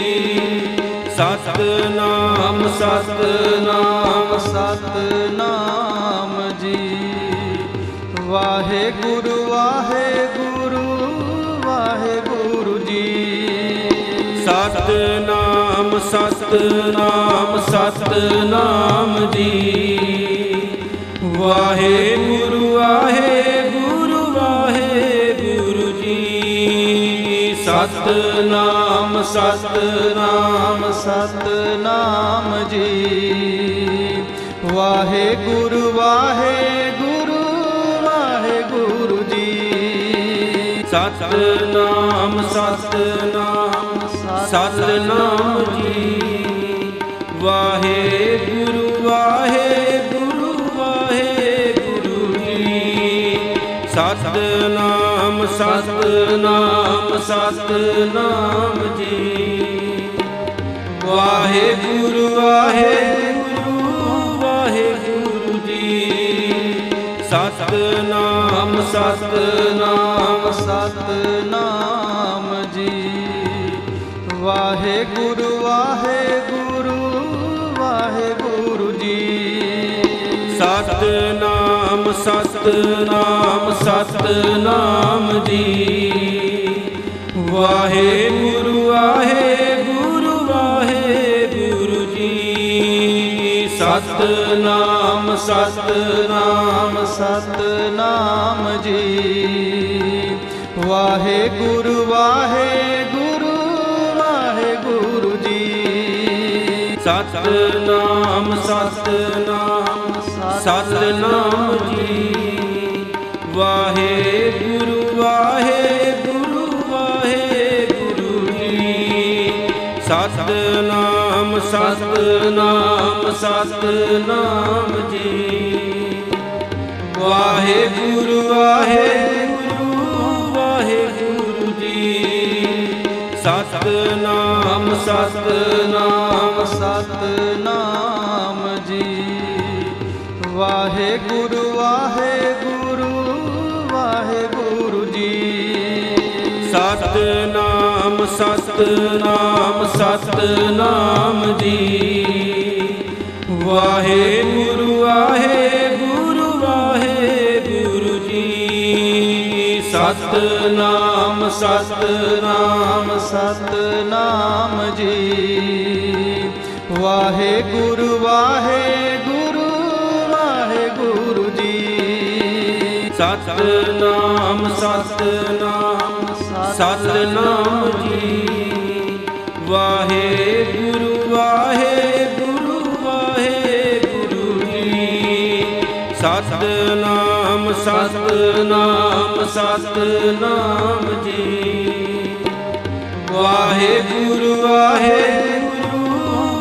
Speaker 1: ਸਤਨਾਮ ਸਤਨਾਮ
Speaker 2: ਸਤਨਾਮ ਜੀ। ਵਾਹਿਗੁਰੂ ਵਾਹਿਗੁਰੂ ਵਾਹਿਗੁਰੂ ਜੀ।
Speaker 1: ਸਤਨਾਮ ਸਤਨਾਮ ਸਤਨਾਮ ਜੀ। ਵਾਹਿਗੁਰੂ ਵਾਹਿਗੁਰੂ ਵਾਹਿਗੁਰੂ ਸਤਨਾਮ ਸਤਨਾਮ
Speaker 2: ਸਤਨਾਮ ਜੀ। ਵਾਹਿਗੁਰੂ ਵਾਹਿਗੁਰੂ ਵਾਹਿਗੁਰੂ ਜੀ।
Speaker 1: ਸਤਨਾਮ ਸਤਨਾਮ ਸਤਨਾਮ ਜੀ। ਵਾਹਿਗੁਰੂ ਵਾਹਿਗੁਰੂ ਵਾਹਿਗੁਰੂ ਜੀ। ਸਤਨਾਮ ਸਤਨਾਮ ਸਤਨਾਮ ਜੀ। ਵਾਹਿਗੁਰੂ ਵਾਹਿਗੁਰੂ ਵਾਹਿਗੁਰੂ ਜੀ। ਸਤਨਾਮ ਸਤਨਾਮ
Speaker 2: ਸਤਨਾਮ ਜੀ। ਵਾਹਿਗੁਰੂ ਵਾਹਿਗੁਰੂ ਵਾਹਿਗੁਰੂ ਜੀ।
Speaker 1: ਸਤਨਾਮ ਸਤਨਾਮ ਸਤਨਾਮ ਜੀ। ਵਾਹਿਗੁਰੂ ਵਾਹਿਗੁਰੂ ਵਾਹਿਗੁਰੂ ਜੀ। ਸਤਨਾਮ ਸਤਨਾਮ
Speaker 2: ਸਤਨਾਮ ਜੀ। ਵਾਹਿਗੁਰੂ ਵਾਹਿਗੁਰੂ ਵਾਹਿਗੁਰੂ ਜੀ।
Speaker 1: ਸਤਨਾਮ ਸਤਨਾਮ ਸਤਨਾਮ ਜੀ। ਵਾਹਿਗੁਰੂ ਵਾਹਿਗੁਰੂ ਵਾਹਿਗੁਰੂ ਜੀ। ਸਤਨਾਮ ਸਤਨਾਮ ਸਤਨਾਮ ਜੀ। ਵਾਹਿਗੁਰੂ ਵਾਹਿਗੁਰੂ ਵਾਹਿਗੁਰੂ ਜੀ। ਸਤਨਾਮ ਸਤਨਾਮ
Speaker 2: ਸਤਨਾਮ। ਵਾਹਿਗੁਰੂ ਵਾਹਿਗੁਰੂ ਵਾਹਿਗੁਰੂ ਜੀ।
Speaker 1: ਸਤਨਾਮ ਸਤਨਾਮ ਸਤਨਾਮ ਜੀ। ਵਾਹਿਗੁਰੂ ਵਾਹਿਗੁਰੂ ਵਾਹਿਗੁਰੂ ਜੀ। ਸਤਨਾਮ ਸਤਨਾਮ
Speaker 2: ਸਤਨਾਮ ਜੀ। ਵਾਹਿਗੁਰੂ ਵਾਹਿਗੁਰੂ
Speaker 1: ਸਤਨਾਮ ਸਤਨਾਮ ਸਤਨਾਮ ਜੀ। ਵਾਹਿਗੁਰੂ ਵਾਹਿਗੁਰੂ ਵਾਹਿਗੁਰੂ ਜੀ। ਸਤਨਾਮ ਸਤਨਾਮ ਸਤਨਾਮ ਜੀ। ਵਾਹਿਗੁਰੂ ਵਾਹਿਗੁਰੂ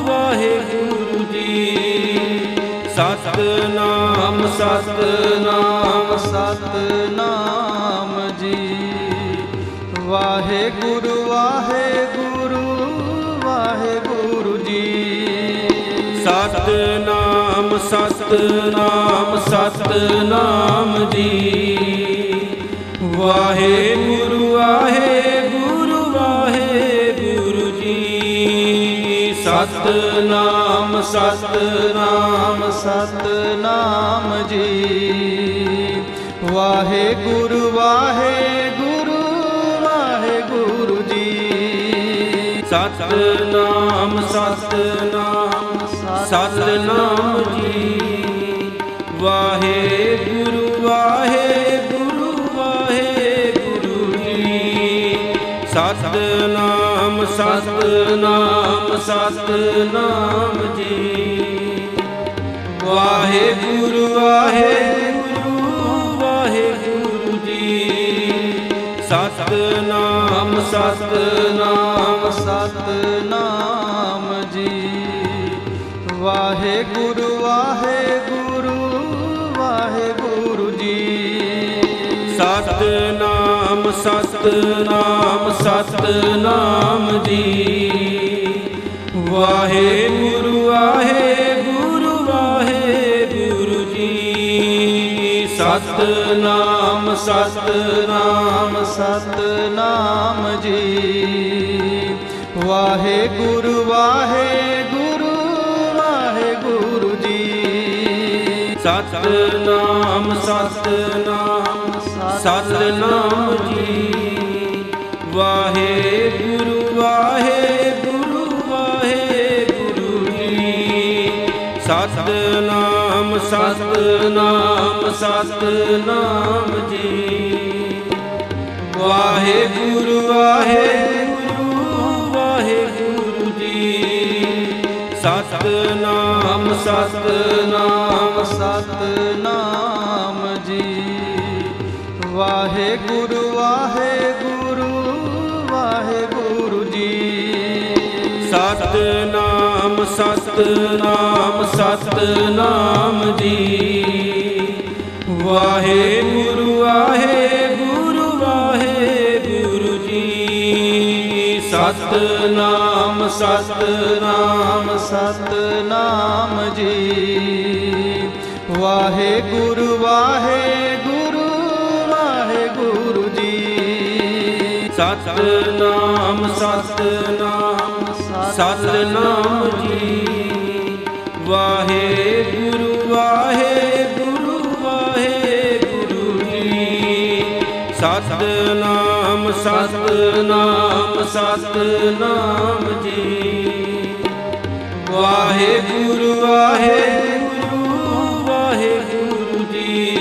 Speaker 1: ਵਾਹਿਗੁਰੂ ਜੀ। ਸਤਨਾਮ ਸਤਨਾਮ
Speaker 2: ਸਤਨਾਮ ਜੀ। ਵਾਹਿਗੁਰੂ ਵਾਹਿਗੁਰੂ ਵਾਹਿਗੁਰੂ ਜੀ।
Speaker 1: ਸਤਨਾਮ ਸਤਨਾਮ ਸਤਨਾਮ ਜੀ। ਵਾਹਿਗੁਰੂ ਵਾਹਿਗੁਰੂ ਸਤਨਾਮ ਸਤਨਾਮ
Speaker 2: ਸਤਨਾਮ ਜੀ। ਵਾਹਿਗੁਰੂ ਵਾਹਿਗੁਰੂ ਵਾਹਿਗੁਰੂ ਜੀ।
Speaker 1: ਸਤਨਾਮ ਸਤਨਾਮ ਸਤਨਾਮ ਜੀ। ਵਾਹਿਗੁਰੂ ਵਾਹਿਗੁਰੂ ਵਾਹਿਗੁਰੂ ਜੀ। ਸਤਨਾਮ ਸਤਨਾਮ ਸਤਨਾਮ ਜੀ। ਵਾਹਿਗੁਰੂ ਵਾਹਿਗੁਰੂ ਵਾਹਿਗੁਰੂ ਜੀ। ਸਤਨਾਮ ਸਤਨਾਮ
Speaker 2: ਸਤਨਾਮ ਜੀ। ਵਾਹਿਗੁਰੂ ਵਾਹਿਗੁਰੂ ਵਾਹਿਗੁਰੂ ਜੀ।
Speaker 1: ਸਤਨਾਮ ਸਤਨਾਮ ਸਤਨਾਮ ਜੀ। ਵਾਹਿਗੁਰੂ ਵਾਹਿਗੁਰੂ ਵਾਹਿਗੁਰੂ ਜੀ। ਸਤਨਾਮ ਸਤਨਾਮ
Speaker 2: ਸਤਨਾਮ ਜੀ। ਵਾਹਿਗੁਰੂ ਵਾਹਿਗੁਰੂ ਵਾਹਿਗੁਰੂ ਜੀ।
Speaker 1: ਸਤਨਾਮ ਸਤਨਾਮ ਸਤਨਾਮ ਜੀ। ਵਾਹਿਗੁਰੂ ਵਾਹਿਗੁਰੂ ਵਾਹਿਗੁਰੂ ਜੀ। ਸਤਨਾਮ ਸਤਨਾਮ ਸਤਨਾਮ ਜੀ। ਵਾਹਿਗੁਰੂ ਵਾਹਿਗੁਰੂ ਵਾਹਿਗੁਰੂ ਜੀ। ਸਤਨਾਮ ਸਤਨਾਮ
Speaker 2: ਸਤਨਾਮ। ਵਾਹਿਗੁਰੂ ਵਾਹਿਗੁਰੂ ਵਾਹਿਗੁਰੂ ਜੀ।
Speaker 1: ਸਤਨਾਮ ਸਤਨਾਮ ਸਤਨਾਮ ਜੀ। ਵਾਹਿਗੁਰੂ ਵਾਹਿਗੁਰੂ ਵਾਹਿਗੁਰੂ ਜੀ। ਸਤਨਾਮ ਸਤਨਾਮ
Speaker 2: ਸਤਨਾਮ ਜੀ। ਵਾਹਿਗੁਰੂ ਵਾਹਿਗੁਰੂ
Speaker 1: ਸਤਨਾਮ ਸਤਨਾਮ ਸਤਨਾਮ ਜੀ। ਵਾਹਿਗੁਰੂ ਵਾਹਿਗੁਰੂ ਵਾਹਿਗੁਰੂ ਜੀ। ਸਤਨਾਮ ਸਤਨਾਮ ਸਤਨਾਮ ਜੀ। ਵਾਹਿਗੁਰੂ ਵਾਹਿਗੁਰੂ ਵਾਹਿਗੁਰੂ ਜੀ।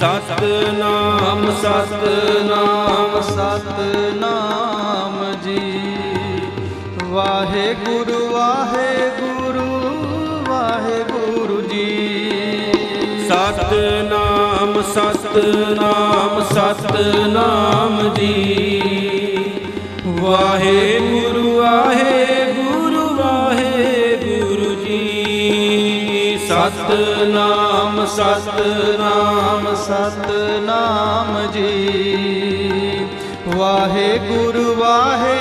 Speaker 1: ਸਤਨਾਮ ਸਤਨਾਮ
Speaker 2: ਸਤਨਾਮ ਜੀ। ਵਾਹਿਗੁਰੂ ਵਾਹਿਗੁਰੂ ਵਾਹਿਗੁਰੂ ਜੀ।
Speaker 1: ਸਤਨਾਮ ਸਤਨਾਮ ਸਤਨਾਮ ਜੀ। ਵਾਹਿਗੁਰੂ ਵਾਹਿਗੁਰੂ ਵਾਹਿਗੁਰੂ ਜੀ। ਸਤਨਾਮ ਸਤਨਾਮ
Speaker 2: ਸਤਨਾਮ ਜੀ। ਵਾਹਿਗੁਰੂ ਵਾਹਿਗੁਰੂ।